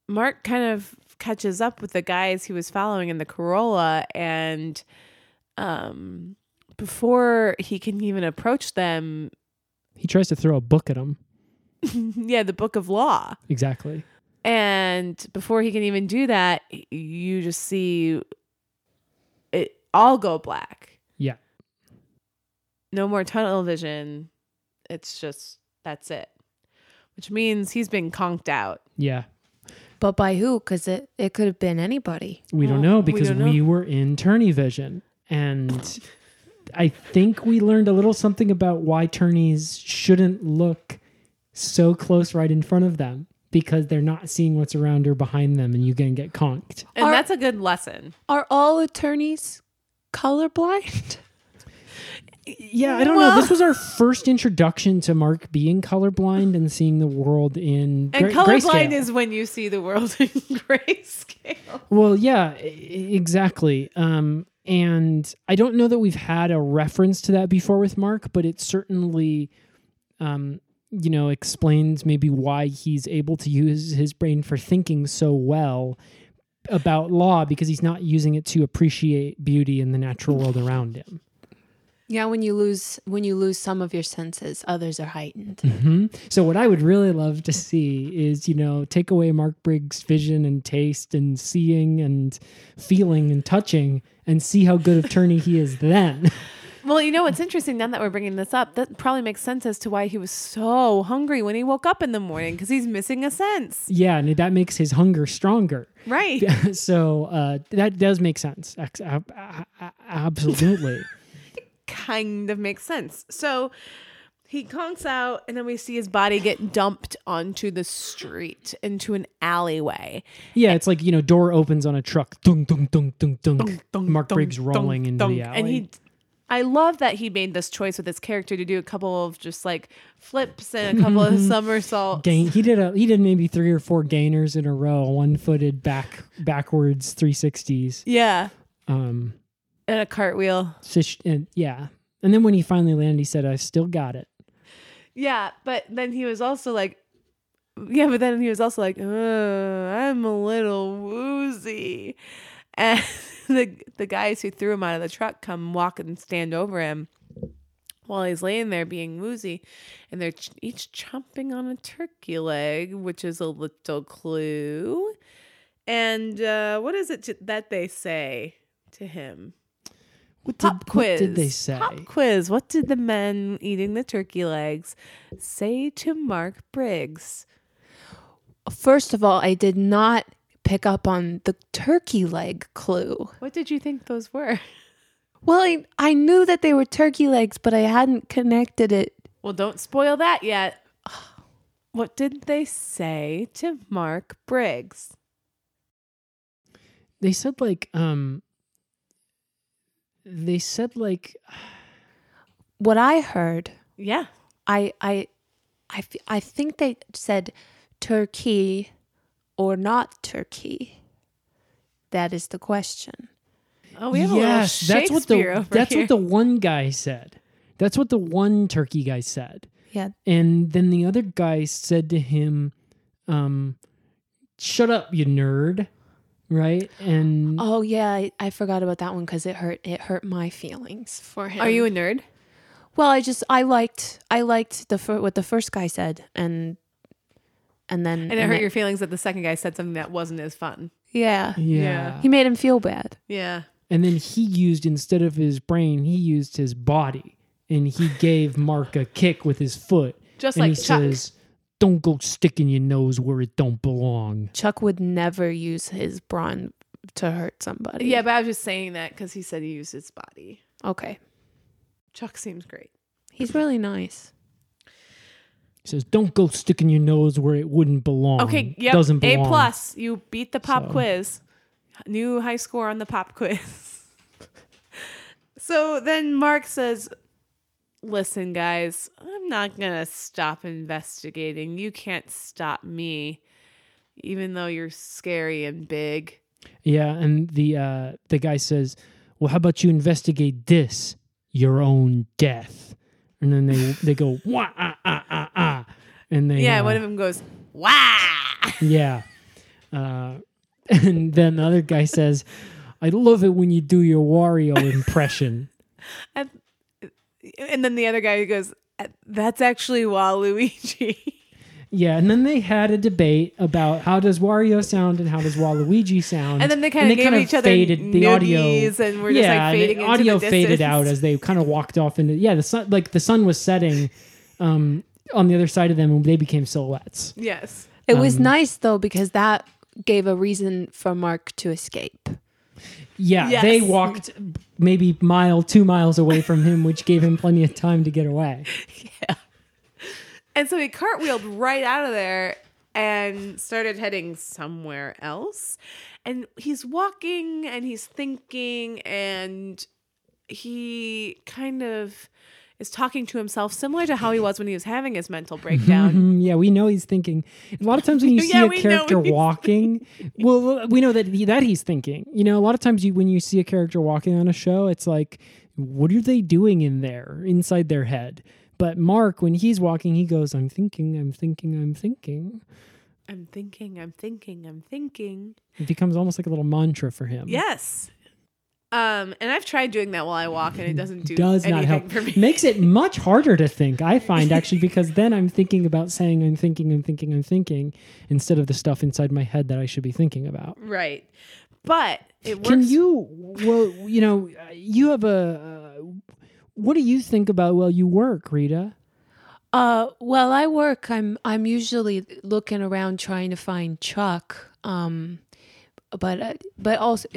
Mark kind of catches up with the guys he was following in the Corolla and um before he can even approach them, he tries to throw a book at him. yeah, the book of law. Exactly. And before he can even do that, you just see it all go black. Yeah. No more tunnel vision. It's just that's it. Which means he's been conked out. Yeah. But by who? Because it, it could have been anybody. We don't oh, know because we, don't know. were in Tourney Vision. And I think we learned a little something about why tourneys shouldn't look so close right in front of them because they're not seeing what's around or behind them and you can get conked. And Are- that's a good lesson. Are all attorneys colorblind? yeah, I don't know. This was our first introduction to Mark being colorblind and seeing the world in And colorblind grayscale. is when you see the world in grayscale. Well, yeah, exactly. Um, and I don't know that we've had a reference to that before with Mark, but it certainly, um, you know, explains maybe why he's able to use his brain for thinking so well about law because he's not using it to appreciate beauty in the natural world around him. Yeah, when you lose when you lose some of your senses, others are heightened. hmm So what I would really love to see is, you know, take away Mark Briggs' vision and taste and seeing and feeling and touching and see how good of attorney he is then. Well, you know what's interesting now that we're bringing this up? That probably makes sense as to why he was so hungry when he woke up in the morning because he's missing a sense. yeah, and that makes his hunger stronger. Right. so uh, that does make sense. Ex- ab- a- a- Absolutely. kind of makes sense. So he conks out, and then we see his body get dumped onto the street into an alleyway. yeah, it's like, you know, door opens on a truck. Dunk, dunk, dunk, dunk, dunk. Mark Briggs rolling into the alley. And he, I love that he made this choice with his character to do a couple of just like flips and a couple of somersaults. Gain, he did a he did maybe three or four gainers in a row, one footed back backwards 360s. Yeah, Um and a cartwheel. Fish, and yeah. And then when he finally landed, he said, I still got it. Yeah, but then he was also like, yeah, but then he was also like, I'm a little woozy. And the the guys who threw him out of the truck come walk and stand over him while he's laying there being woozy. And they're ch- each chomping on a turkey leg, which is a little clue. And uh, what is it to, that they say to him? What Pop did, quiz. What did they say? Pop quiz. What did the men eating the turkey legs say to Mark Briggs? First of all, I did not pick up on the turkey leg clue. What did you think those were? Well, I, I knew that they were turkey legs, but I hadn't connected it. Well, don't spoil that yet. What did they say to Mark Briggs? They said like um they said like What I heard, Yeah. I I I, I think they said turkey or not turkey. That is the question. Oh, we have yes, a little that's what the over that's here. what the one guy said. That's what the one turkey guy said. Yeah. And then the other guy said to him, um, shut up, you nerd. Right? And Oh yeah, I, I forgot about that one because it hurt. It hurt my feelings for him. Are you a nerd? Well, I just I liked I liked the fir- what the first guy said, and and then And it hurt then- your feelings that the second guy said something that wasn't as fun. yeah. yeah. He made him feel bad. Yeah. And then he used instead of his brain, he used his body, and he gave Mark a kick with his foot. Just and like he Chuck. says, "Don't go sticking your nose where it don't belong." Chuck would never use his brawn to hurt somebody. Yeah, but I was just saying that because he said he used his body. Okay. Chuck seems great. He's really nice. He says, "Don't go sticking your nose where it wouldn't belong." Okay, yep. doesn't A plus. You beat the pop So- quiz. New high score on the pop quiz. so then Mark says, "Listen, guys, I'm not gonna stop investigating. You can't stop me, even though you're scary and big." Yeah, and the uh, the guy says, "Well, how about you investigate this, your own death?" And then they they go wah ah ah ah ah, and they Yeah, uh, one of them goes, "Wow!" yeah, uh, and then the other guy says, "I love it when you do your Wario impression." and, and then the other guy goes, "That's actually Waluigi." Yeah, and then they had a debate about how does Wario sound and how does Waluigi sound, And then they kinda gave kind of each other faded the audio, noogies and were just, like, yeah, and the fading into audio the faded out as they kind of walked off into yeah, the sun like the sun was setting um, on the other side of them, and they became silhouettes. yes. It was Um, nice though because that gave a reason for Mark to escape. Yeah, Yes. they walked maybe mile, two miles away from him, which gave him plenty of time to get away. Yeah. And so he cartwheeled right out of there and started heading somewhere else. And he's walking and he's thinking and he kind of is talking to himself, similar to how he was when he was having his mental breakdown. Mm, yeah, we know he's thinking. A lot of times when you see Yeah, a character walking, well, we know that he, that he's thinking. You know, a lot of times you when you see a character walking on a show, it's like, what are they doing in there, inside their head? But Mark, when he's walking, he goes, "I'm thinking, I'm thinking, I'm thinking." I'm thinking, I'm thinking, I'm thinking. It becomes almost like a little mantra for him. Yes. Um, and I've tried doing that while I walk, and it doesn't do does not help. for me. Makes it much harder to think. I find actually because then I'm thinking about saying I'm thinking, I'm thinking, I'm thinking instead of the stuff inside my head that I should be thinking about. right, but it works. Can you? Well, you know, you have a. Uh, what do you think about while you work, Rita? Uh, well, I work. I'm I'm usually looking around trying to find Chuck. Um, but uh, but also,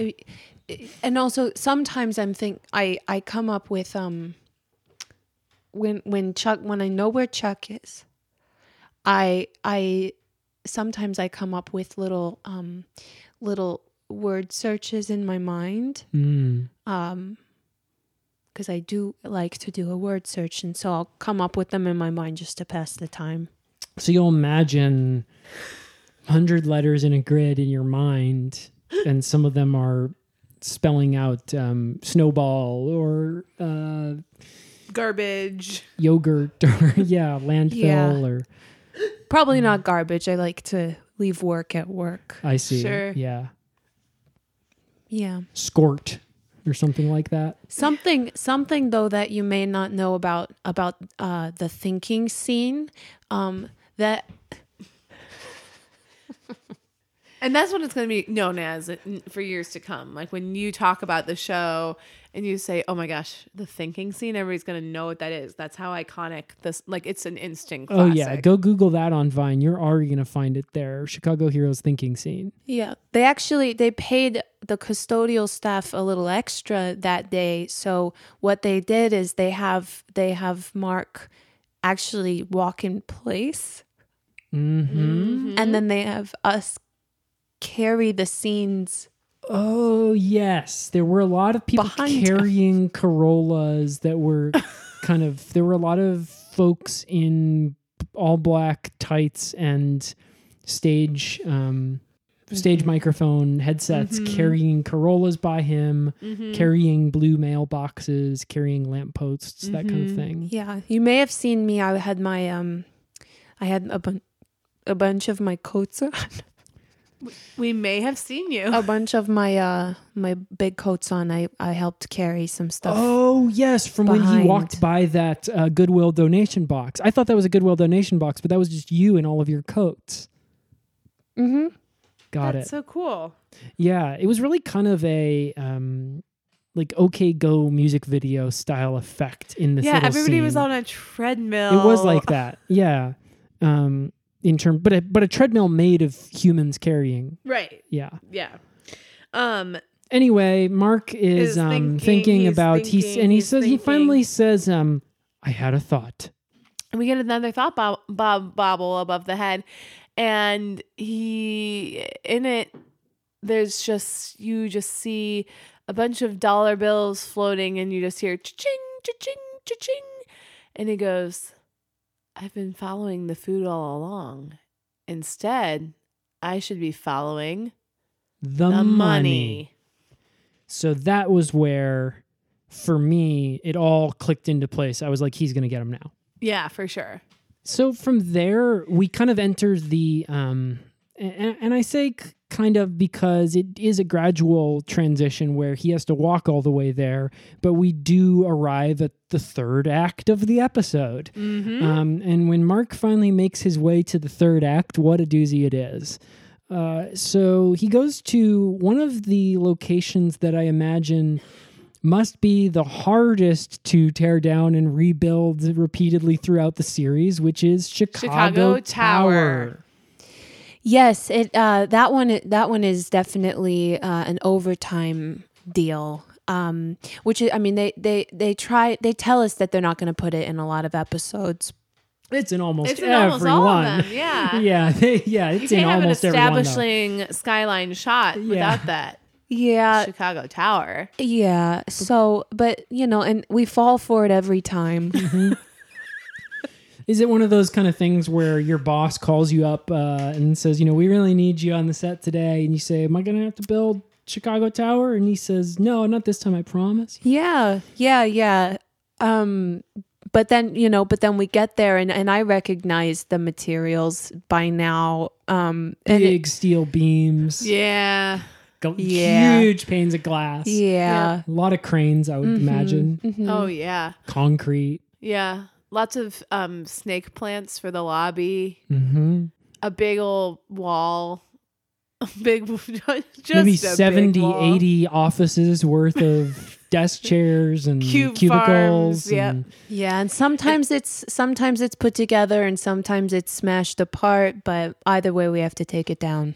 and also sometimes I'm think I I come up with um. When when Chuck when I know where Chuck is, I I sometimes I come up with little um little word searches in my mind Mm. um because I do like to do a word search and so I'll come up with them in my mind just to pass the time. So you'll imagine hundred letters in a grid in your mind, and some of them are spelling out um, snowball or uh, garbage? yogurt or yeah, landfill Yeah. or Probably not garbage. I like to leave work at work. I see. Sure. Yeah. Yeah. Scort or something like that. Something something though that you may not know about about uh the thinking scene um that And that's what it's going to be known as for years to come. Like when you talk about the show and you say, "Oh my gosh, the thinking scene," everybody's going to know what that is. That's how iconic this. Like it's an instant. Oh yeah, go Google that on Vine. You're already gonna find it there. Chicago Heroes thinking scene. Yeah, they actually they paid the custodial staff a little extra that day. So what they did is they have they have Mark actually walk in place, Mm-hmm. and then they have us carry the scenes. Oh yes, there were a lot of people Behind him. carrying Corollas that were kind of. There were a lot of folks in all black tights and stage um, stage Mm-hmm. microphone headsets, carrying Corollas by him, Mm-hmm. carrying blue mailboxes, carrying lampposts, that kind Mm-hmm. of thing. Yeah, you may have seen me. I had my um, I had a bun- a bunch of my coats on, we may have seen you. a bunch of my uh my big coats on. I I helped carry some stuff. Oh yes, from when he behind. walked by that uh, Goodwill donation box. I thought that was a Goodwill donation box, but that was just you and all of your coats. Mm-hmm. Got That's it. so cool. yeah, it was really kind of a um, like OK Go music video style effect in this. yeah, little everybody was scene. on a treadmill. It was like that. Yeah. Um, in term, but a, but a treadmill made of humans carrying. Right. Yeah. Yeah. Um. Anyway, Mark is, Is um, thinking, thinking, he's about he's and he he's says he finally says um I had a thought. And we get another thought bob, bob bobble above the head and he in it there's just you just see a bunch of dollar bills floating and you just hear cha-ching cha-ching cha-ching and he goes i've been following the food all along instead i should be following The, the money. money So that was where for me it all clicked into place. I was like he's going to get him now. yeah for sure So from there, we kind of enter the, um, and, and I say kind of because it is a gradual transition where he has to walk all the way there, but we do arrive at the third act of the episode. Um, and when Mark finally makes his way to the third act, what a doozy it is. Uh, so he goes to one of the locations that I imagine must be the hardest to tear down and rebuild repeatedly throughout the series, which is Chicago, Chicago Tower. Tower. Yes, it uh, that one that one is definitely uh, an overtime deal. Um, which I mean, they they they try they tell us that they're not going to put it in a lot of episodes. It's in almost it's in every almost all one. of them yeah yeah, they, yeah, it's you in can't have an almost every one. though. establishing skyline shot Yeah. without that Yeah, Chicago Tower. yeah. So, but you know, and we fall for it every time. Is it one of those kind of things where your boss calls you up uh, and says, you know, we really need you on the set today, and you say, "Am I going to have to build Chicago Tower?" And he says, "No, not this time. I promise." Yeah, yeah, yeah. Um, but then you know, but then we get there, and and I recognize the materials by now. Um, and it- Big steel beams, Yeah. go- Yeah. huge panes of glass, yeah, a lot of cranes. I would imagine Oh yeah. concrete. Yeah. Lots of um snake plants for the lobby. hmm A big old wall. A big just Maybe a big 70, wall. 80 offices worth of desk chairs and Cube cubicles. farms, yep. and- yeah. And sometimes it's sometimes it's put together, and sometimes it's smashed apart. But either way, we have to take it down.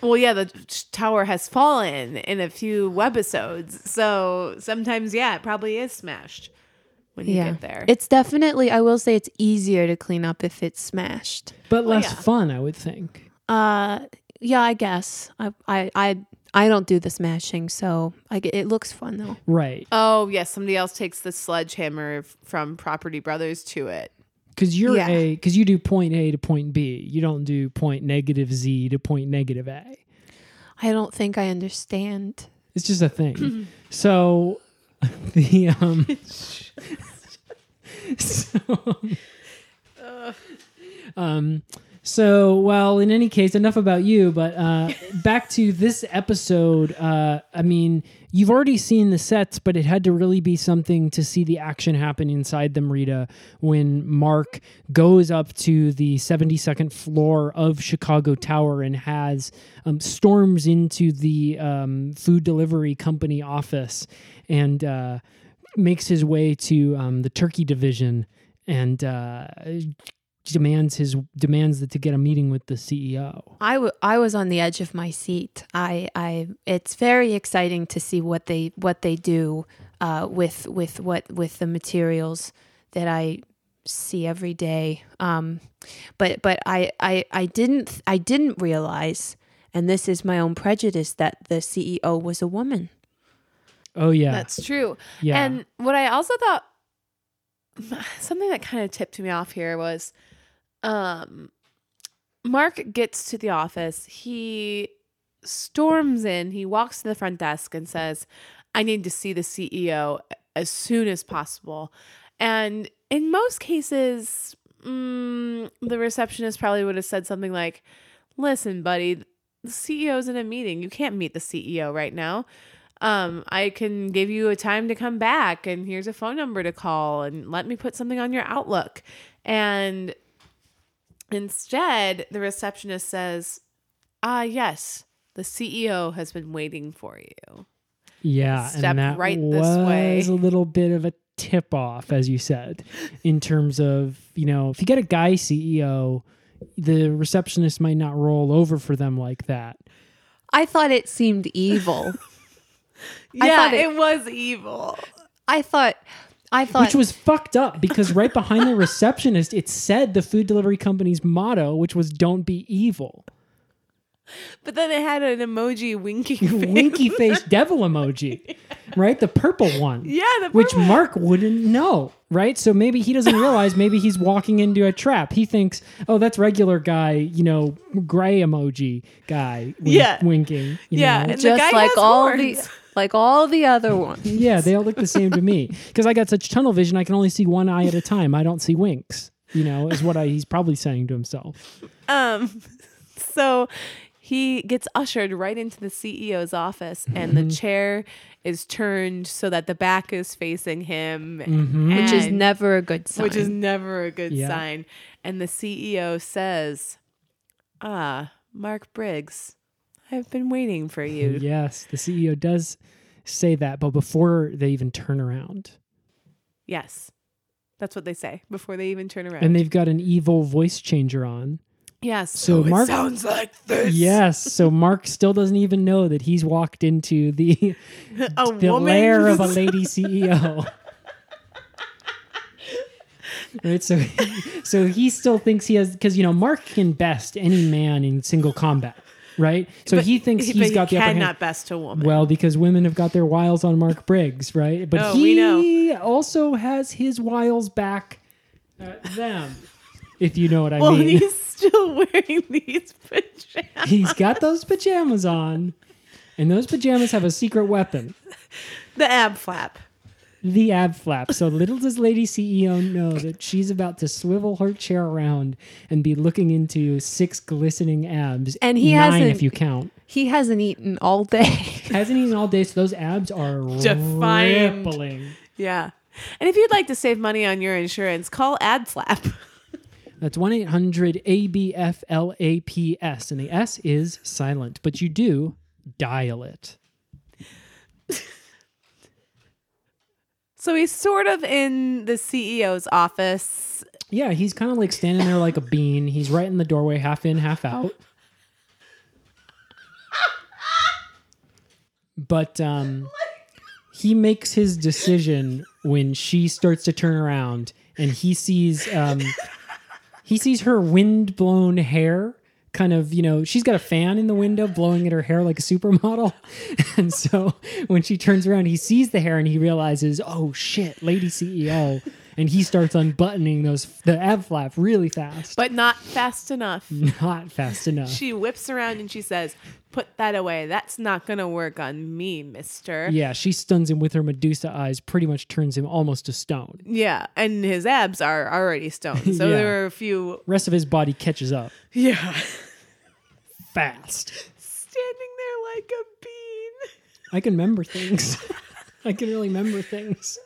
Well, yeah, the tower has fallen in a few webisodes. So sometimes, yeah, it probably is smashed when you yeah, get there. it's definitely. I will say it's easier to clean up if it's smashed. but less yeah. fun, I would think. Uh, yeah, I guess. I I I, I don't do the smashing, so I, g- it looks fun though. Right. oh, yes, somebody else takes the sledgehammer f- from Property Brothers to it. Because you're Yeah. a because you do point A to point B. You don't do point negative Z to point negative A. I don't think I understand. It's just a thing. so the um so, um so well in any case enough about you but uh back to this episode uh i mean you've already seen the sets but it had to really be something to see the action happen inside them rita when mark goes up to the 72nd floor of chicago tower and has um, storms into the um, food delivery company office and uh makes his way to um, the turkey division and uh, demands his demands that to get a meeting with the CEO. I, w- I was on the edge of my seat. I, I it's very exciting to see what they what they do uh, with with what with the materials that I see every day. Um, but but I, I I didn't I didn't realize, and this is my own prejudice, that the CEO was a woman. Oh yeah, That's true. Yeah. And what I also thought, something that kind of tipped me off here was, um, Mark gets to the office. He storms in. He walks to the front desk and says, "I need to see the CEO as soon as possible." And in most cases, mm, the receptionist probably would have said something like, "Listen, buddy, the CEO's in a meeting. You can't meet the CEO right now." um, I can give you a time to come back, and here's a phone number to call, and let me put something on your Outlook. And instead, the receptionist says, Ah, yes, the CEO has been waiting for you. yeah, step and that right this was way. a little bit of a tip off, as you said, in terms of you know if you get a guy CEO, the receptionist might not roll over for them like that. I thought it seemed evil. Yeah, thought it, it- was evil. I thought I thought Which was fucked up because right behind the receptionist, it said the food delivery company's motto, which was "Don't be evil." But then it had an emoji winking face. Winky face devil emoji, right? The purple one. Yeah, the which Mark wouldn't know, right? So maybe he doesn't realize maybe he's walking into a trap. He thinks, "Oh, that's regular guy, you know, gray emoji guy, wink- Yeah. winking." you Yeah, know? and the guy just like has all horns. the like all the other ones. yeah, they all look the same to me because I got such tunnel vision. I can only see one eye at a time. I don't see winks. You know, is what I, he's probably saying to himself. Um, so he gets ushered right into the CEO's office, and Mm-hmm. the chair is turned so that the back is facing him, Which is never a good sign. which is never a good Yeah. sign. And the CEO says, "Ah, Mark Briggs, I've been waiting for you." Yes, the CEO does say that, but before they even turn around, Yes, that's what they say before they even turn around. and they've got an evil voice changer on. yes, So oh, Mark sounds like this. Yes, so Mark still doesn't even know that he's walked into the a the woman. lair of a lady CEO. right, so so he still thinks he has because you know Mark can best any man in single combat. Right? So But he thinks he's got the upper hand. cannot best a woman. Well, because women have got their wiles on Mark Briggs, right? But Oh, he also has his wiles back at them, if you know what I well, mean. he's still wearing these pajamas. he's got those pajamas on, and those pajamas have a secret weapon. The ab flap. The ab flap. So little does Lady CEO know that she's about to swivel her chair around and be looking into six glistening abs. And he nine hasn't- if you count. He hasn't eaten all day. Hasn't eaten all day, so those abs are Defined. rippling. Yeah. And if you'd like to save money on your insurance, call ad flap. That's 1 800 ABFLAPS, and the S is silent, but you do dial it. So he's sort of in the CEO's office. Yeah, he's kind of like standing there like a bean. He's right in the doorway, half in, half out. But um, he makes his decision when she starts to turn around, and he sees um, he sees her wind blown hair. Kind of, you know, she's got a fan in the window blowing at her hair like a supermodel. And so when she turns around, he sees the hair and he realizes, oh shit, lady CEO. And he starts unbuttoning those the ab flap really fast, But not fast enough. not fast enough. She whips around and she says, Put that away. That's not going to work on me, mister. yeah, she stuns him with her Medusa eyes, pretty much turns him almost to stone. Yeah, and his abs are already stoned. So Yeah. there are a few, Rest of his body catches up yeah, fast. standing there like a bean. I can remember things. I can really remember things.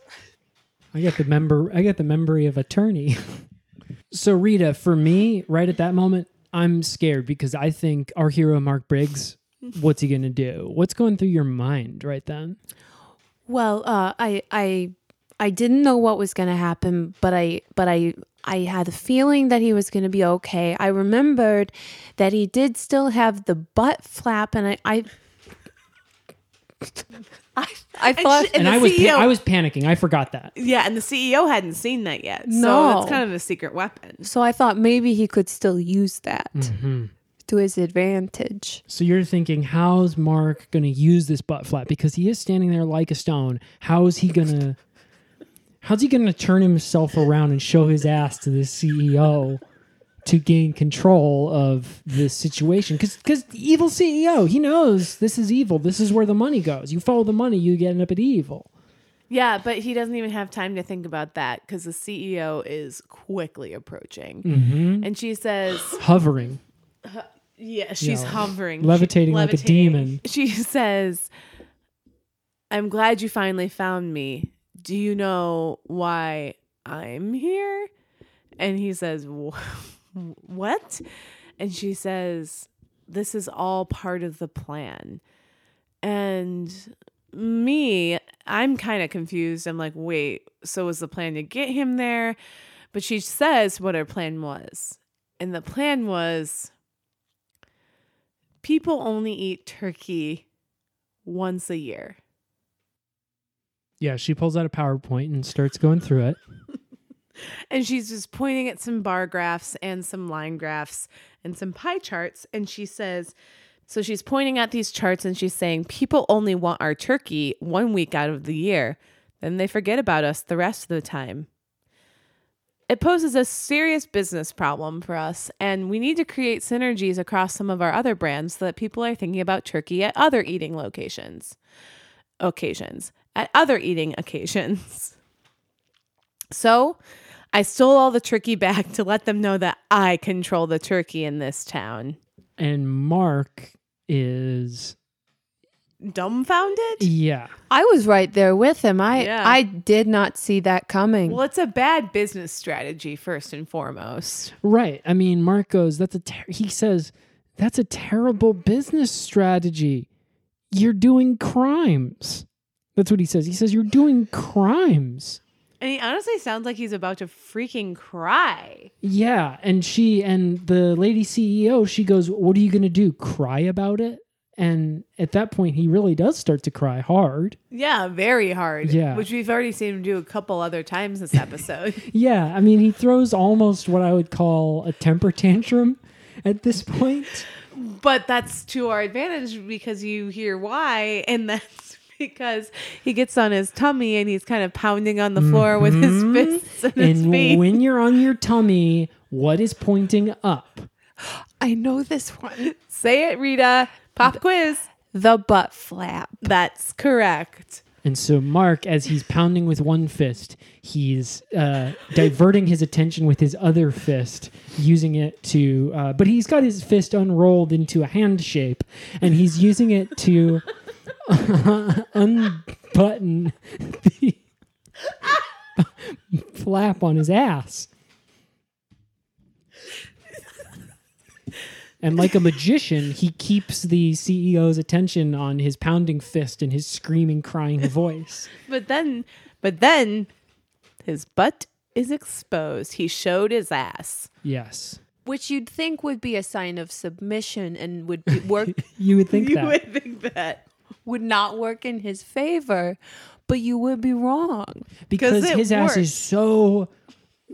I get the member I get the memory of attorney. so Rita, for me, right at that moment, I'm scared because I think our hero Mark Briggs, what's he gonna do? What's going through your mind right then? Well, uh, I I I didn't know what was to happen, but I but I I had a feeling that he was going to be okay. I remembered that he did still have the butt flap, and I I I, I thought she- And And, I was CEO pa- I was panicking. I forgot that. Yeah, and the CEO hadn't seen that yet. So No. it's kind of a secret weapon. so. I thought maybe he could still use that Mm-hmm. to his advantage. So you're thinking, how's Mark going to use this butt flap? Because he is standing there like a stone. How is he going to? How's he going to turn himself around and show his ass to the CEO to gain control of this situation? Because because evil CEO, he knows this is evil. This is where the money goes. You follow the money, you get up at evil. Yeah, but he doesn't even have time to think about that because the CEO is quickly approaching. Mm-hmm. And she says, Hovering, Yeah, she's Yeah. hovering. levitating She- like a demon. She says, I'm glad you finally found me. Do you know why I'm here? And he says, "Wh- What? And she says, This is all part of the plan. And me, I'm kind of confused. I'm like, Wait, so was the plan to get him there? But she says what her plan was. And the plan was people only eat turkey once a year. Yeah, she pulls out a PowerPoint and starts going through it. And she's just pointing at some bar graphs and some line graphs and some pie charts. And she says, so she's pointing at these charts and she's saying, people only want our turkey one week out of the year. Then they forget about us the rest of the time. It poses a serious business problem for us, and we need to create synergies across some of our other brands so that people are thinking about turkey at other eating locations. Occasions. At other eating occasions. So I stole all the turkey back to let them know that I control the turkey in this town. And Mark is, Dumbfounded? yeah. I was right there with him. I Yeah. I did not see that coming. Well, it's a bad business strategy, first and foremost. Right. I mean, Mark goes, that's a, ter-, he says, that's a terrible business strategy. You're doing crimes. That's what he says. He says, you're doing crimes. And he honestly sounds like he's about to freaking cry. Yeah. And she, and the lady CEO, she goes, what are you going to do? Cry about it? And at that point, he really does start to cry hard. Yeah, very hard. Yeah. Which we've already seen him do a couple other times this episode. Yeah. I mean, he throws almost what I would call a temper tantrum at this point. but that's to our advantage because you hear why, and that's because he gets on his tummy and he's kind of pounding on the floor with his fists and, his feet. when you're on your tummy, what is pointing up? I know this one. Say it, Rita. Pop quiz. The butt flap. That's correct. And so Mark, as he's pounding with one fist, he's uh, diverting his attention with his other fist, using it to. Uh, but he's got his fist unrolled into a hand shape, and he's using it to unbutton the flap on his ass. And like a magician, he keeps the CEO's attention on his pounding fist and his screaming, crying voice. But then, but then, his butt is exposed. He showed his ass. Yes. Which you'd think would be a sign of submission and would be work You would think You that. would think that. Would not work in his favor, but you would be wrong. because it his ass is so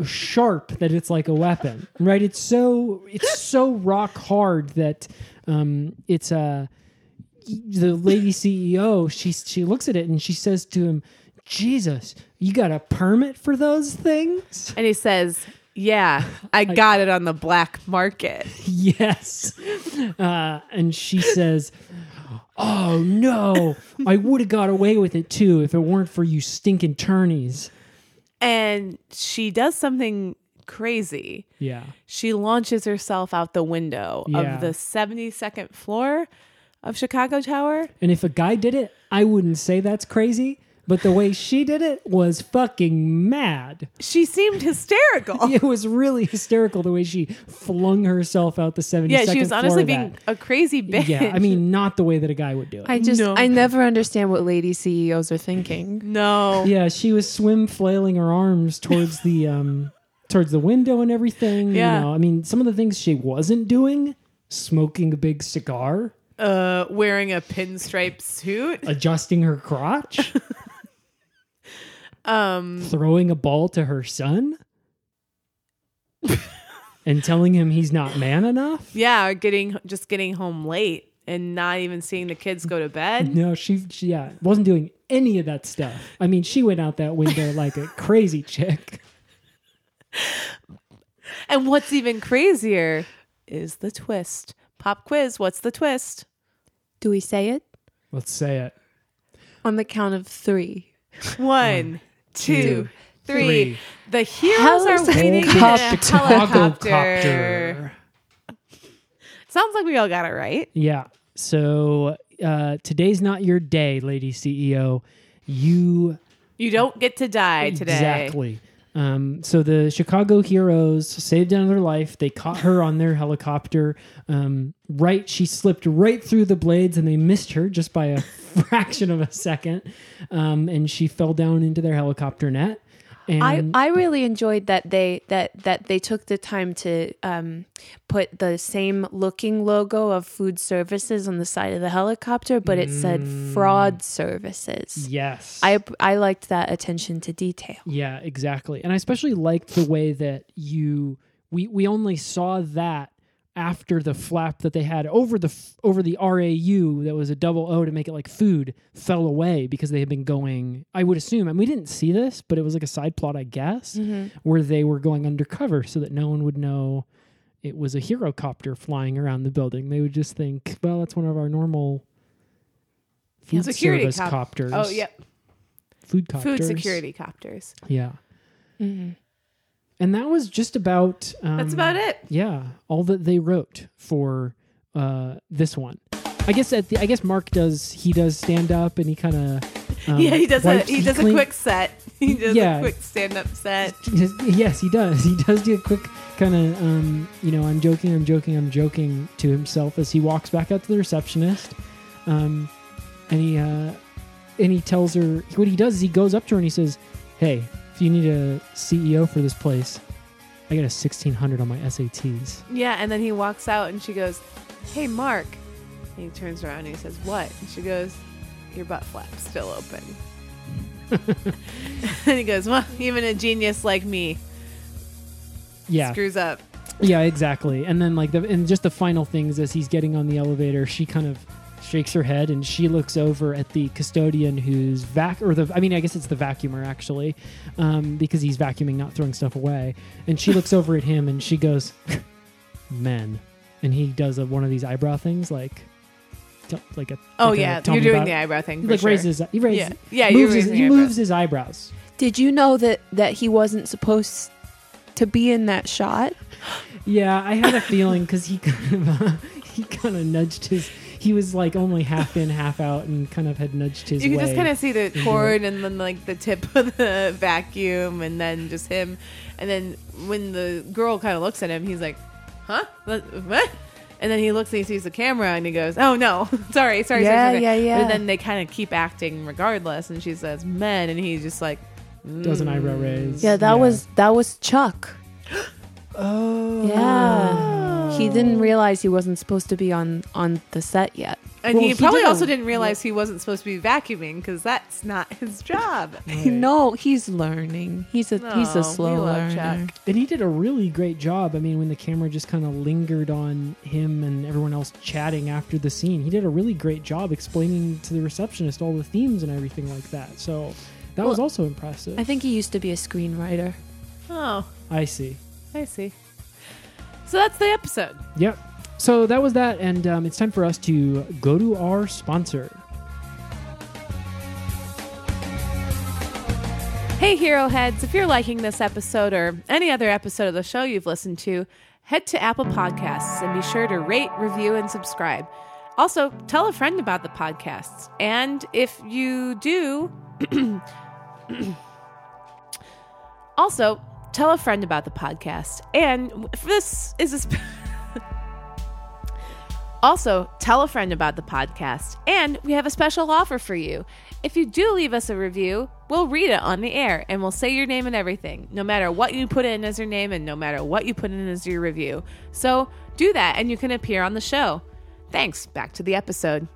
sharp that it's like a weapon right it's so it's so rock hard that um it's a the lady ceo she she looks at it and she says to him jesus you got a permit for those things And he says, "Yeah, I got it on the black market." yes uh and she says oh no i would have got away with it too if it weren't for you stinking turnies And she does something crazy. yeah She launches herself out the window Yeah. of the 72nd floor of Chicago Tower. And if a guy did it, I wouldn't say that's crazy. But the way she did it was fucking mad. She seemed hysterical. It was really hysterical the way she flung herself out the 72nd yeah, she was honestly being a crazy bitch. Yeah, I mean, not the way that a guy would do it. I just No. I never understand what lady CEOs are thinking. no. yeah, she was swim flailing her arms towards the um towards the window and everything. Yeah. You know, I mean, some of the things she wasn't doing, smoking a big cigar, Uh, wearing a pinstripe suit. adjusting her crotch, Um, throwing a ball to her son. and telling him he's not man enough. yeah, getting just getting home late and not even seeing the kids go to bed. No, she, she yeah wasn't doing any of that stuff. I mean, she went out that window like a crazy chick. And what's even crazier is the twist. Pop quiz. What's the twist? Do we say it? Let's say it. On the count of three. One, two, three. three. The heroes are waiting in a Helicopter. helicopter. Sounds like we all got it right. Yeah. So uh, today's not your day, lady CEO. You You don't get to die today. exactly. Um, so the Chicago heroes saved another life. They caught her on their helicopter. Um, right, she slipped right through the blades, and they missed her just by a fraction of a second. Um, and she fell down into their helicopter net. And I, I really enjoyed that they that that they took the time to um, put the same looking logo of food services on the side of the helicopter, but it said fraud services. yes, I I liked that attention to detail. Yeah, exactly. And I especially liked the way that you we we only saw that after the flap that they had over the over the RAU that was a double O to make it like food fell away because they had been going I would assume and we didn't see this but it was like a side plot I guess mm-hmm. where they were going undercover so that no one would know it was a hero copter flying around the building they would just think well that's one of our normal food Security service cop- copters Oh, yep. food copters Food security copters. yeah. Mm-hmm. And that was just about. Um, That's about it. Yeah, all that they wrote for uh, this one. I guess at the, I guess Mark does he does stand up and he kind of um, yeah, he does a he does a quick set. He does Yeah. a quick stand up set. Yes, he does. He does do a quick kind of um, you know I'm joking, I'm joking, I'm joking to himself as he walks back out to the receptionist, um, and he uh, and he tells her what he does is he goes up to her and he says, "Hey, if you need a CEO for this place, I got a 1600 on my SATs." Yeah, and then he walks out and she goes, Hey Mark. And he turns around and he says, What? And she goes, Your butt flap's still open. and he goes, Well, even a genius like me Yeah, screws up. Yeah, exactly. And then like the and just the final things as he's getting on the elevator, she kind of shakes her head and she looks over at the custodian who's vac or the I mean I guess it's the vacuumer actually, um, because he's vacuuming, not throwing stuff away. And she looks over at him and she goes, "Men," and he does a, one of these eyebrow things like, t- like a Oh like a yeah, you're doing the eyebrow thing. He like sure. raises he raises Yeah. Yeah, you're moves his, raising he moves his eyebrows. Did you know that that he wasn't supposed to be in that shot? Yeah, I had a feeling because he kind of uh, he kind of nudged his. He was like only half in, half out, and kind of had nudged his. You can way. just kind of see the cord and then like the tip of the vacuum and then just him. And then when the girl kind of looks at him, he's like, "Huh? What?" what?" And then he looks and he sees the camera and he goes, "Oh no, sorry, sorry, Yeah, sorry, sorry." yeah, yeah. But then they kind of keep acting regardless, and she says, "Men," and he's just like, does an mm. eyebrow raise. Yeah, that was that was Chuck. Oh, Yeah. He didn't realize he wasn't supposed to be on on the set yet. And Well, he he probably did a- also didn't realize he wasn't supposed to be vacuuming because that's not his job. No, he's learning. He's a he's No, a slow learner. Chuck. And he did a really great job. I mean, when the camera just kind of lingered on him and everyone else chatting after the scene, he did a really great job explaining to the receptionist all the themes and everything like that. So that was also impressive. I think he used to be a screenwriter. Oh, I see. I see. So that's the episode. Yep. So that was that, and um, it's time for us to go to our sponsor. Hey, Hero Heads, if you're liking this episode or any other episode of the show you've listened to, head to Apple Podcasts and be sure to rate, review, and subscribe. Also, tell a friend about the podcasts. And if you do, also tell a friend about the podcast. And this is a. Sp- Also, tell a friend about the podcast. And we have a special offer for you. If you do leave us a review, we'll read it on the air and we'll say your name and everything, no matter what you put in as your name and no matter what you put in as your review. So do that and you can appear on the show. Thanks. Back to the episode.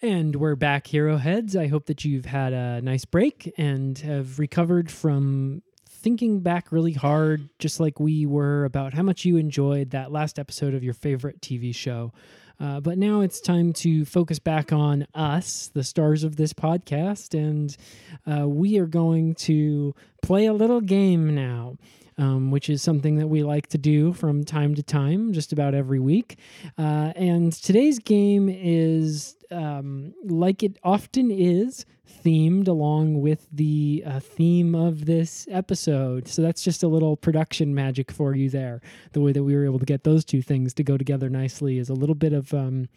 And we're back, Hero Heads. I hope that you've had a nice break and have recovered from thinking back really hard, just like we were, about how much you enjoyed that last episode of your favorite TV show. Uh, but now it's time to focus back on us, the stars of this podcast, and uh, we are going to play a little game now. Um, which is something that we like to do from time to time, just about every week. Uh, and today's game is, um, like it often is, themed along with the uh, theme of this episode. So that's just a little production magic for you there. The way that we were able to get those two things to go together nicely is a little bit of. Um,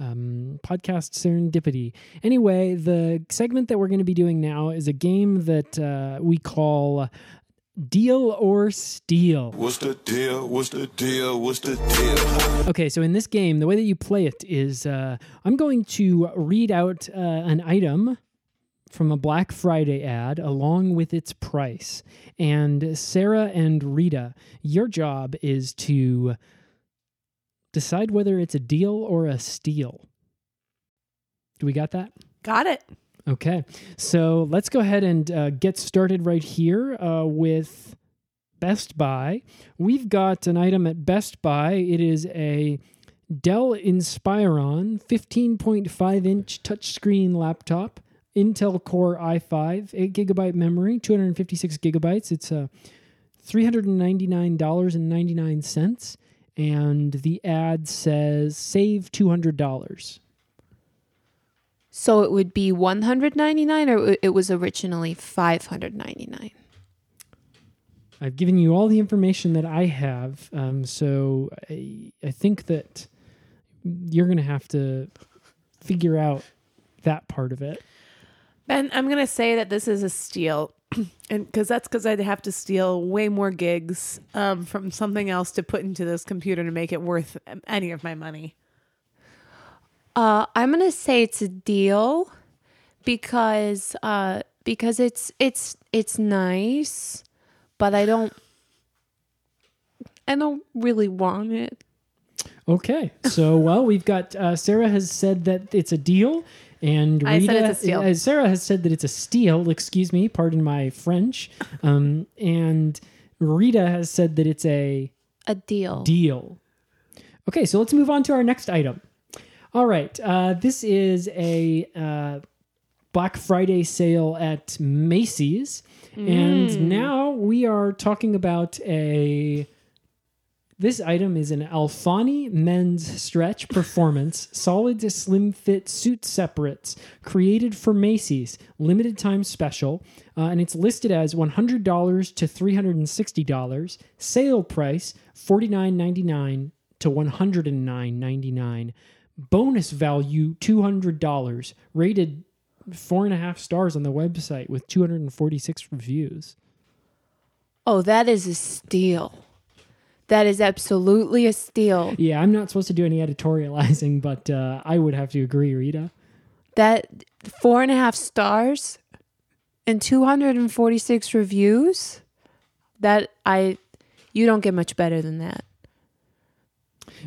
um, podcast serendipity. Anyway, the segment that we're going to be doing now is a game that uh, we call Deal or Steal. What's the deal? What's the deal? What's the deal? Okay, so in this game, the way that you play it is uh, I'm going to read out uh, an item from a Black Friday ad along with its price. And Sarah and Rita, your job is to decide whether it's a deal or a steal. Do we got that? Got it. Okay, so let's go ahead and uh, get started right here uh, with Best Buy. We've got an item at Best Buy. It is a Dell Inspiron 15.5 inch touchscreen laptop, Intel Core i5, 8 gigabyte memory, 256 gigabytes. It's uh, $399.99. And the ad says save $200. So it would be 199 or it- it was originally 599. I've given you all the information that I have, um, so I, I think that you're going to have to figure out that part of it. Ben, I'm going to say that this is a steal. and because that's because I'd have to steal way more gigs um, from something else to put into this computer to make it worth um, any of my money. Uh, I'm gonna say it's a deal because uh, because it's it's it's nice, but I don't I don't really want it. Okay, so well, we've got uh, Sarah has said that it's a deal, and Rita, I said it's a steal. uh, Sarah has said that it's a steal. Excuse me, pardon my French. Um, and Rita has said that it's a A deal. deal. Okay, so let's move on to our next item. All right. Uh, this is a uh, Black Friday sale at Macy's. Mm. And now we are talking about a. This item is an Alfani men's stretch performance solid to slim fit suit separates created for Macy's limited time special. Uh, and it's listed as $100 to $360. Sale price $49.99 to $109.99. Bonus value two hundred dollars. Rated four and a half stars on the website with two hundred and forty six reviews. Oh, that is a steal. That is absolutely a steal. Yeah, I'm not supposed to do any editorializing, but uh, I would have to agree, Rita. That four and a half stars and 246 reviews. That I, you don't get much better than that.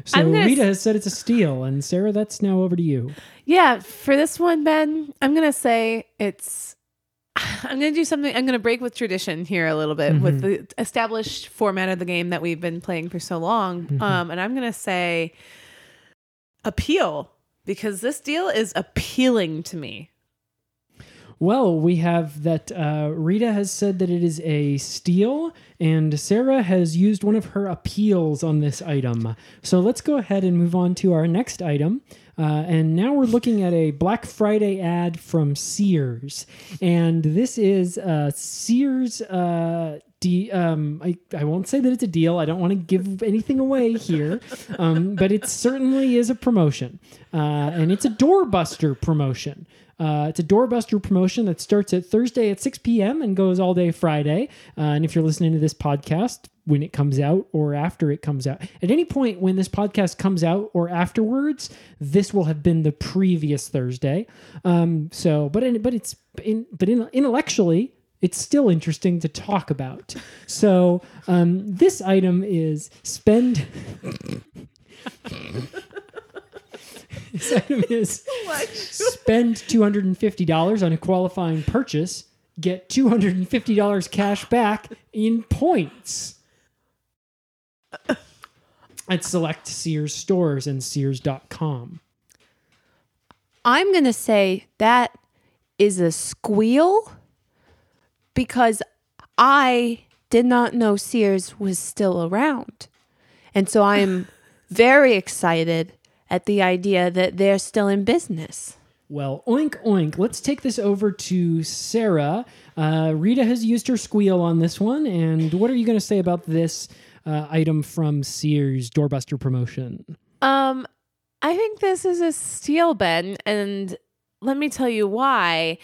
So Rita s- has said it's a steal, and Sarah, that's now over to you. Yeah, for this one, Ben, I'm gonna say it's. I'm gonna do something. I'm gonna break with tradition here a little bit with the established format of the game that we've been playing for so long. Um, and I'm gonna say appeal because this deal is appealing to me. Well, we have that uh, Rita has said that it is a steal, and Sarah has used one of her appeals on this item. So let's go ahead and move on to our next item. Uh, and now we're looking at a Black Friday ad from Sears. And this is uh, Sears. Uh, de- um, I, I won't say that it's a deal. I don't want to give anything away here. Um, but it certainly is a promotion. Uh, and it's a doorbuster promotion. Uh, it's a doorbuster promotion that starts at Thursday at 6 p.m. and goes all day Friday. Uh, and if you're listening to this podcast when it comes out or after it comes out, at any point when this podcast comes out or afterwards, this will have been the previous Thursday. Um, so, but in, but it's in, but in, intellectually, it's still interesting to talk about. So, um, this item is spend. this item is spend $250 on a qualifying purchase, get $250 cash back in points. At select Sears stores and Sears.com. I'm going to say that is a squeal because I did not know Sears was still around. And so I am very excited at the idea that they're still in business. Well, oink oink. Let's take this over to Sarah. Uh, Rita has used her squeal on this one, and what are you going to say about this uh, item from Sears doorbuster promotion? Um, I think this is a steal, Ben, and let me tell you why.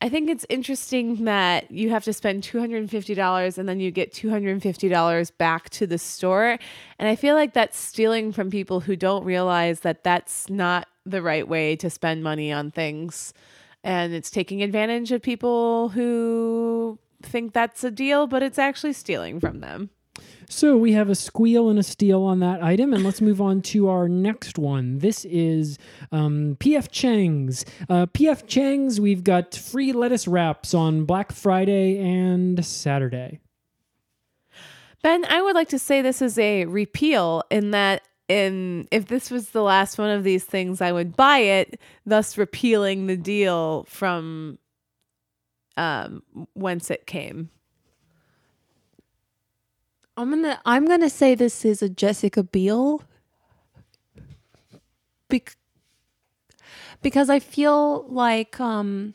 I think it's interesting that you have to spend $250 and then you get $250 back to the store. And I feel like that's stealing from people who don't realize that that's not the right way to spend money on things. And it's taking advantage of people who think that's a deal, but it's actually stealing from them. So we have a squeal and a steal on that item, and let's move on to our next one. This is um, PF Chang's. Uh, PF Chang's, we've got free lettuce wraps on Black Friday and Saturday. Ben, I would like to say this is a repeal in that in if this was the last one of these things, I would buy it, thus repealing the deal from um whence it came. I'm to I'm to say this is a Jessica Biel Bec- because I feel like um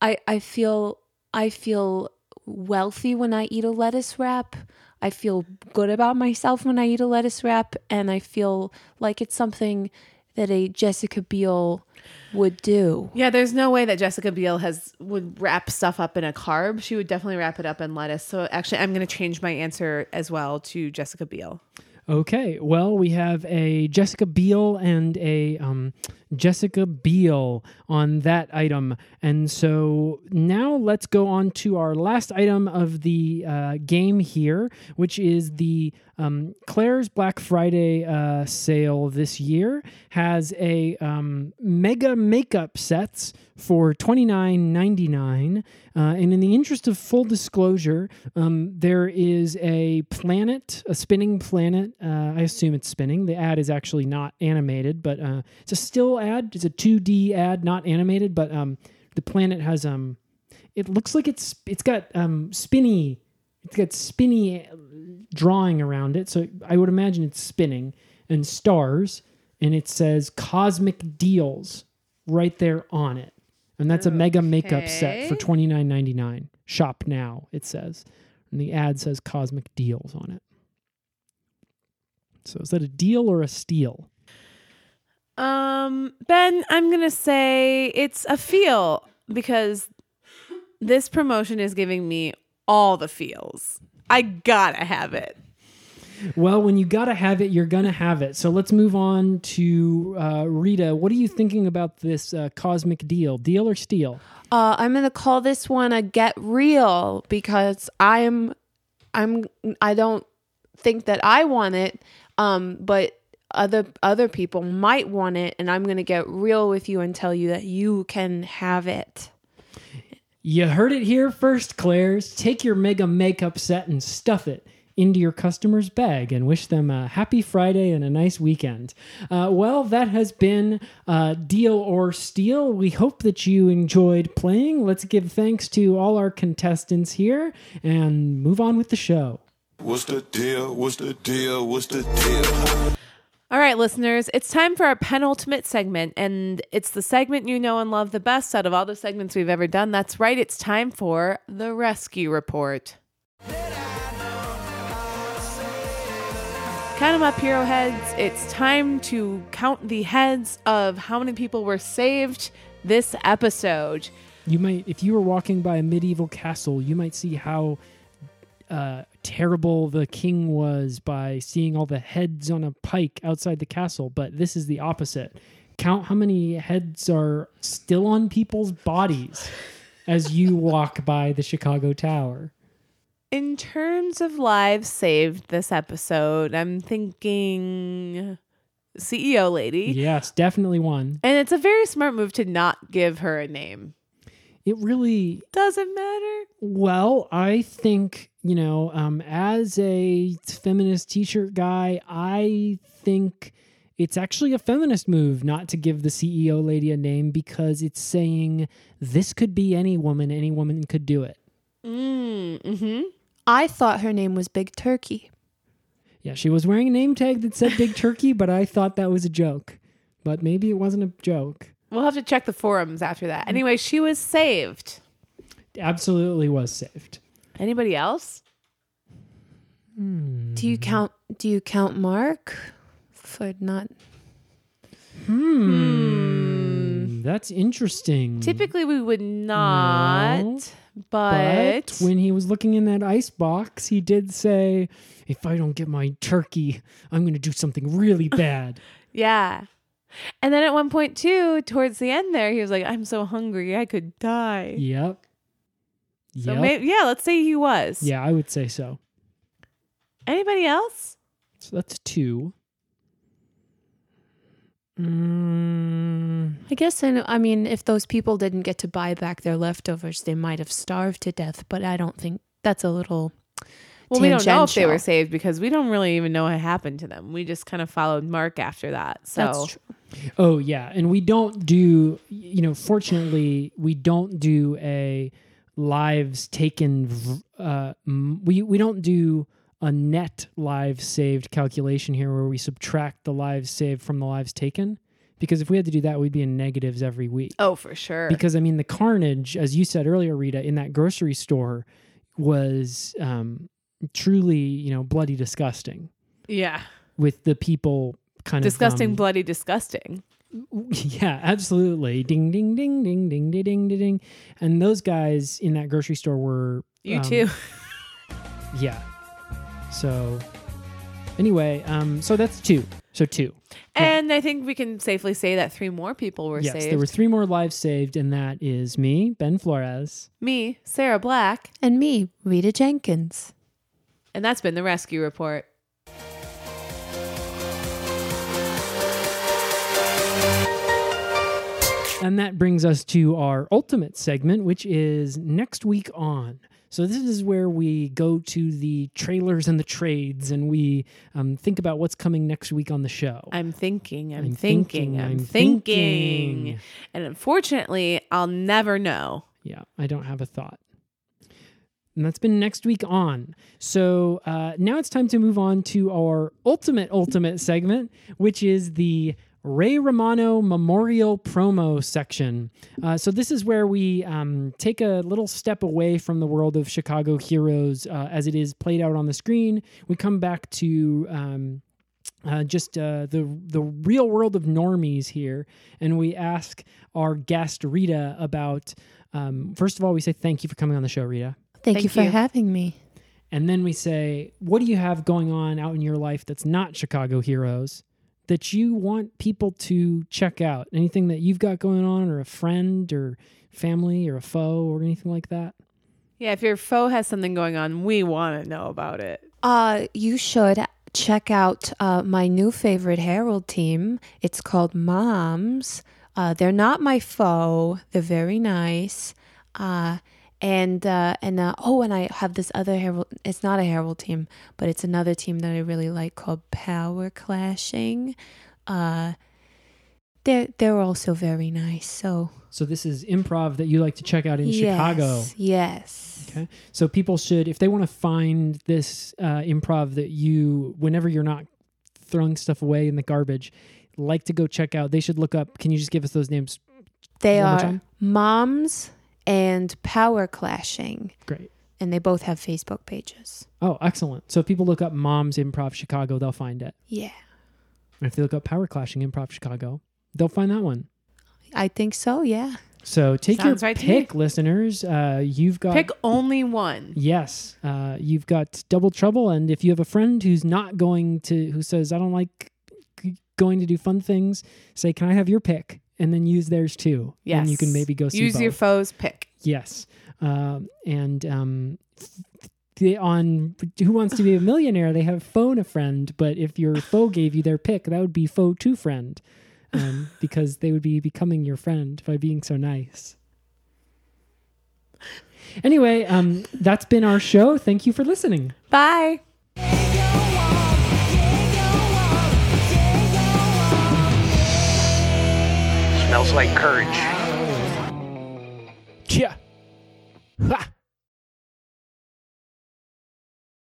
I I feel I feel wealthy when I eat a lettuce wrap. I feel good about myself when I eat a lettuce wrap and I feel like it's something that a Jessica Biel would do. Yeah, there's no way that Jessica Biel has would wrap stuff up in a carb. She would definitely wrap it up in lettuce. So actually I'm gonna change my answer as well to Jessica Biel. Okay, well, we have a Jessica Biel and a um, Jessica Biel on that item. And so now let's go on to our last item of the uh, game here, which is the um, Claire's Black Friday uh, sale this year has a um, mega makeup sets for twenty nine ninety nine. Uh, and in the interest of full disclosure, um, there is a planet, a spinning planet. Uh, I assume it's spinning. The ad is actually not animated, but uh, it's a still ad. It's a two D ad, not animated. But um, the planet has um, it looks like it's it's got um spinny, it's got spinny drawing around it. So I would imagine it's spinning and stars, and it says cosmic deals right there on it. And that's a mega makeup set for Okay. twenty nine ninety nine. Shop now, it says. And the ad says cosmic deals on it. So is that a deal or a steal? Um, Ben, I'm gonna say it's a feel because this promotion is giving me all the feels. I gotta have it. Well, when you gotta have it, you're gonna have it. So let's move on to uh, Rita. What are you thinking about this uh, cosmic deal? Deal or steal? Uh, I'm gonna call this one a get real because I'm, I'm, I don't think that I want it, um, but other other people might want it, and I'm gonna get real with you and tell you that you can have it. You heard it here first, Claire's. Take your mega makeup set and stuff it into your customer's bag and wish them a happy Friday and a nice weekend. Uh, well, that has been uh, Deal or Steal. We hope that you enjoyed playing. Let's give thanks to all our contestants here and move on with the show. What's the deal? What's the deal? What's the deal? All right, listeners, it's time for our penultimate segment, and it's the segment you know and love the best out of all the segments we've ever done. That's right, it's time for the rescue report. Count them up, hero heads. It's time to count the heads of how many people were saved this episode. You might, if you were walking by a medieval castle, you might see how uh, terrible the king was by seeing all the heads on a pike outside the castle. But this is the opposite. Count how many heads are still on people's bodies as you walk by the Chicago Tower. In terms of lives saved this episode, I'm thinking CEO lady. Yes, definitely one. And it's a very smart move to not give her a name. It really Doesn't matter. Well, I think, you know, um, as a feminist t shirt guy, I think it's actually a feminist move not to give the CEO lady a name because it's saying this could be any woman, any woman could do it. Mm, mm-hmm. I thought her name was Big Turkey. Yeah, she was wearing a name tag that said Big Turkey, but I thought that was a joke. But maybe it wasn't a joke. We'll have to check the forums after that. Mm-hmm. Anyway, she was saved. Absolutely was saved. Anybody else? Hmm. Do you count? Do you count Mark for not? Hmm. hmm. That's interesting. Typically, we would not, No. but, But when he was looking in that ice box, he did say, "If I don't get my turkey, I'm going to do something really bad." yeah. And then at one point too, towards the end there, he was like, "I'm so hungry, I could die." yep. So Yep. maybe, yeah, let's say he was. yeah, I would say so. Anybody else? So that's two. Mm, I guess I know. I mean, if those people didn't get to buy back their leftovers, they might have starved to death. But I don't think that's a little. Well, we don't know if they were saved because we don't really even know what happened to them. We just kind of followed Mark after that. So That's true. Oh yeah, and we don't do. You know, fortunately, we don't do a lives taken. Uh, we we don't do a net lives saved calculation here where we subtract the lives saved from the lives taken. Because if we had to do that, we'd be in negatives every week. Oh, for sure. because I mean the carnage, as you said earlier, Rita, in that grocery store was um, truly, you know, bloody disgusting. yeah. With the people kind disgusting, of um, bloody, disgusting. Yeah, absolutely. Ding, ding, ding, ding, ding, ding, ding, ding. And those guys in that grocery store were you um, too. yeah. So anyway, um, so that's two. So two. And yeah. I think we can safely say that three more people were yes, saved. Yes, there were three more lives saved, and that is me, Ben Flores, me, Sarah Black, and me, Rita Jenkins. And that's been the Rescue Report. And that brings us to our ultimate segment, which is next week on. So this is where we go to the trailers and the trades, and we um, think about what's coming next week on the show. I'm thinking, I'm, I'm thinking, thinking, I'm, thinking. And unfortunately, I'll never know. Yeah, I don't have a thought. And that's been next week on. So uh, now it's time to move on to our ultimate, ultimate segment, which is the Ray Romano Memorial Promo section. Uh, so this is where we um, take a little step away from the world of Chicago heroes uh, as it is played out on the screen. We come back to. Um, uh, just uh, the the real world of normies here, and we ask our guest Rita about. Um, first of all, we say thank you for coming on the show, Rita, Thank, Thank you for you. having me. and then we say, what do you have going on out in your life that's not Chicago heroes that you want people to check out? Anything that you've got going on, or a friend, or family, or a foe, or anything like that? Yeah, if your foe has something going on, we want to know about it. Uh, you should check out uh, my new favorite Harold team. It's called Moms. Uh, they're not my foe. They're very nice. Uh, and uh, and uh, oh, and I have this other Harold. It's not a Harold team, but it's another team that I really like called Power Clashing. Uh, they're they're also very nice. So So this is improv that you like to check out in yes, Chicago. Yes. Okay. So people should, if they want to find this uh, improv that you, whenever you're not throwing stuff away in the garbage, like to go check out, they should look up. Can you just give us those names? They are moms and power clashing, Great. and they both have Facebook pages. Oh, excellent. So if people look up Moms Improv Chicago, they'll find it. Yeah, And if they look up Power Clashing Improv Chicago, they'll find that one. I think so. Yeah. So take Sounds your right to pick, listeners. Uh, you've got Pick only one. Yes, uh, you've got double trouble, and if you have a friend who's not going to, who says, "I don't like g- going to do fun things," say, "Can I have your pick?" And then use theirs too. Yes. and you can maybe go see Use your foe's pick. Yes, um, and um, they, on Who Wants to Be a Millionaire, they have phone a friend, but if your foe gave you their pick, that would be foe to friend, um, because they would be becoming your friend by being so nice. Anyway, um, that's been our show. Thank you for listening. Bye. Smells like courage. Yeah. Ha!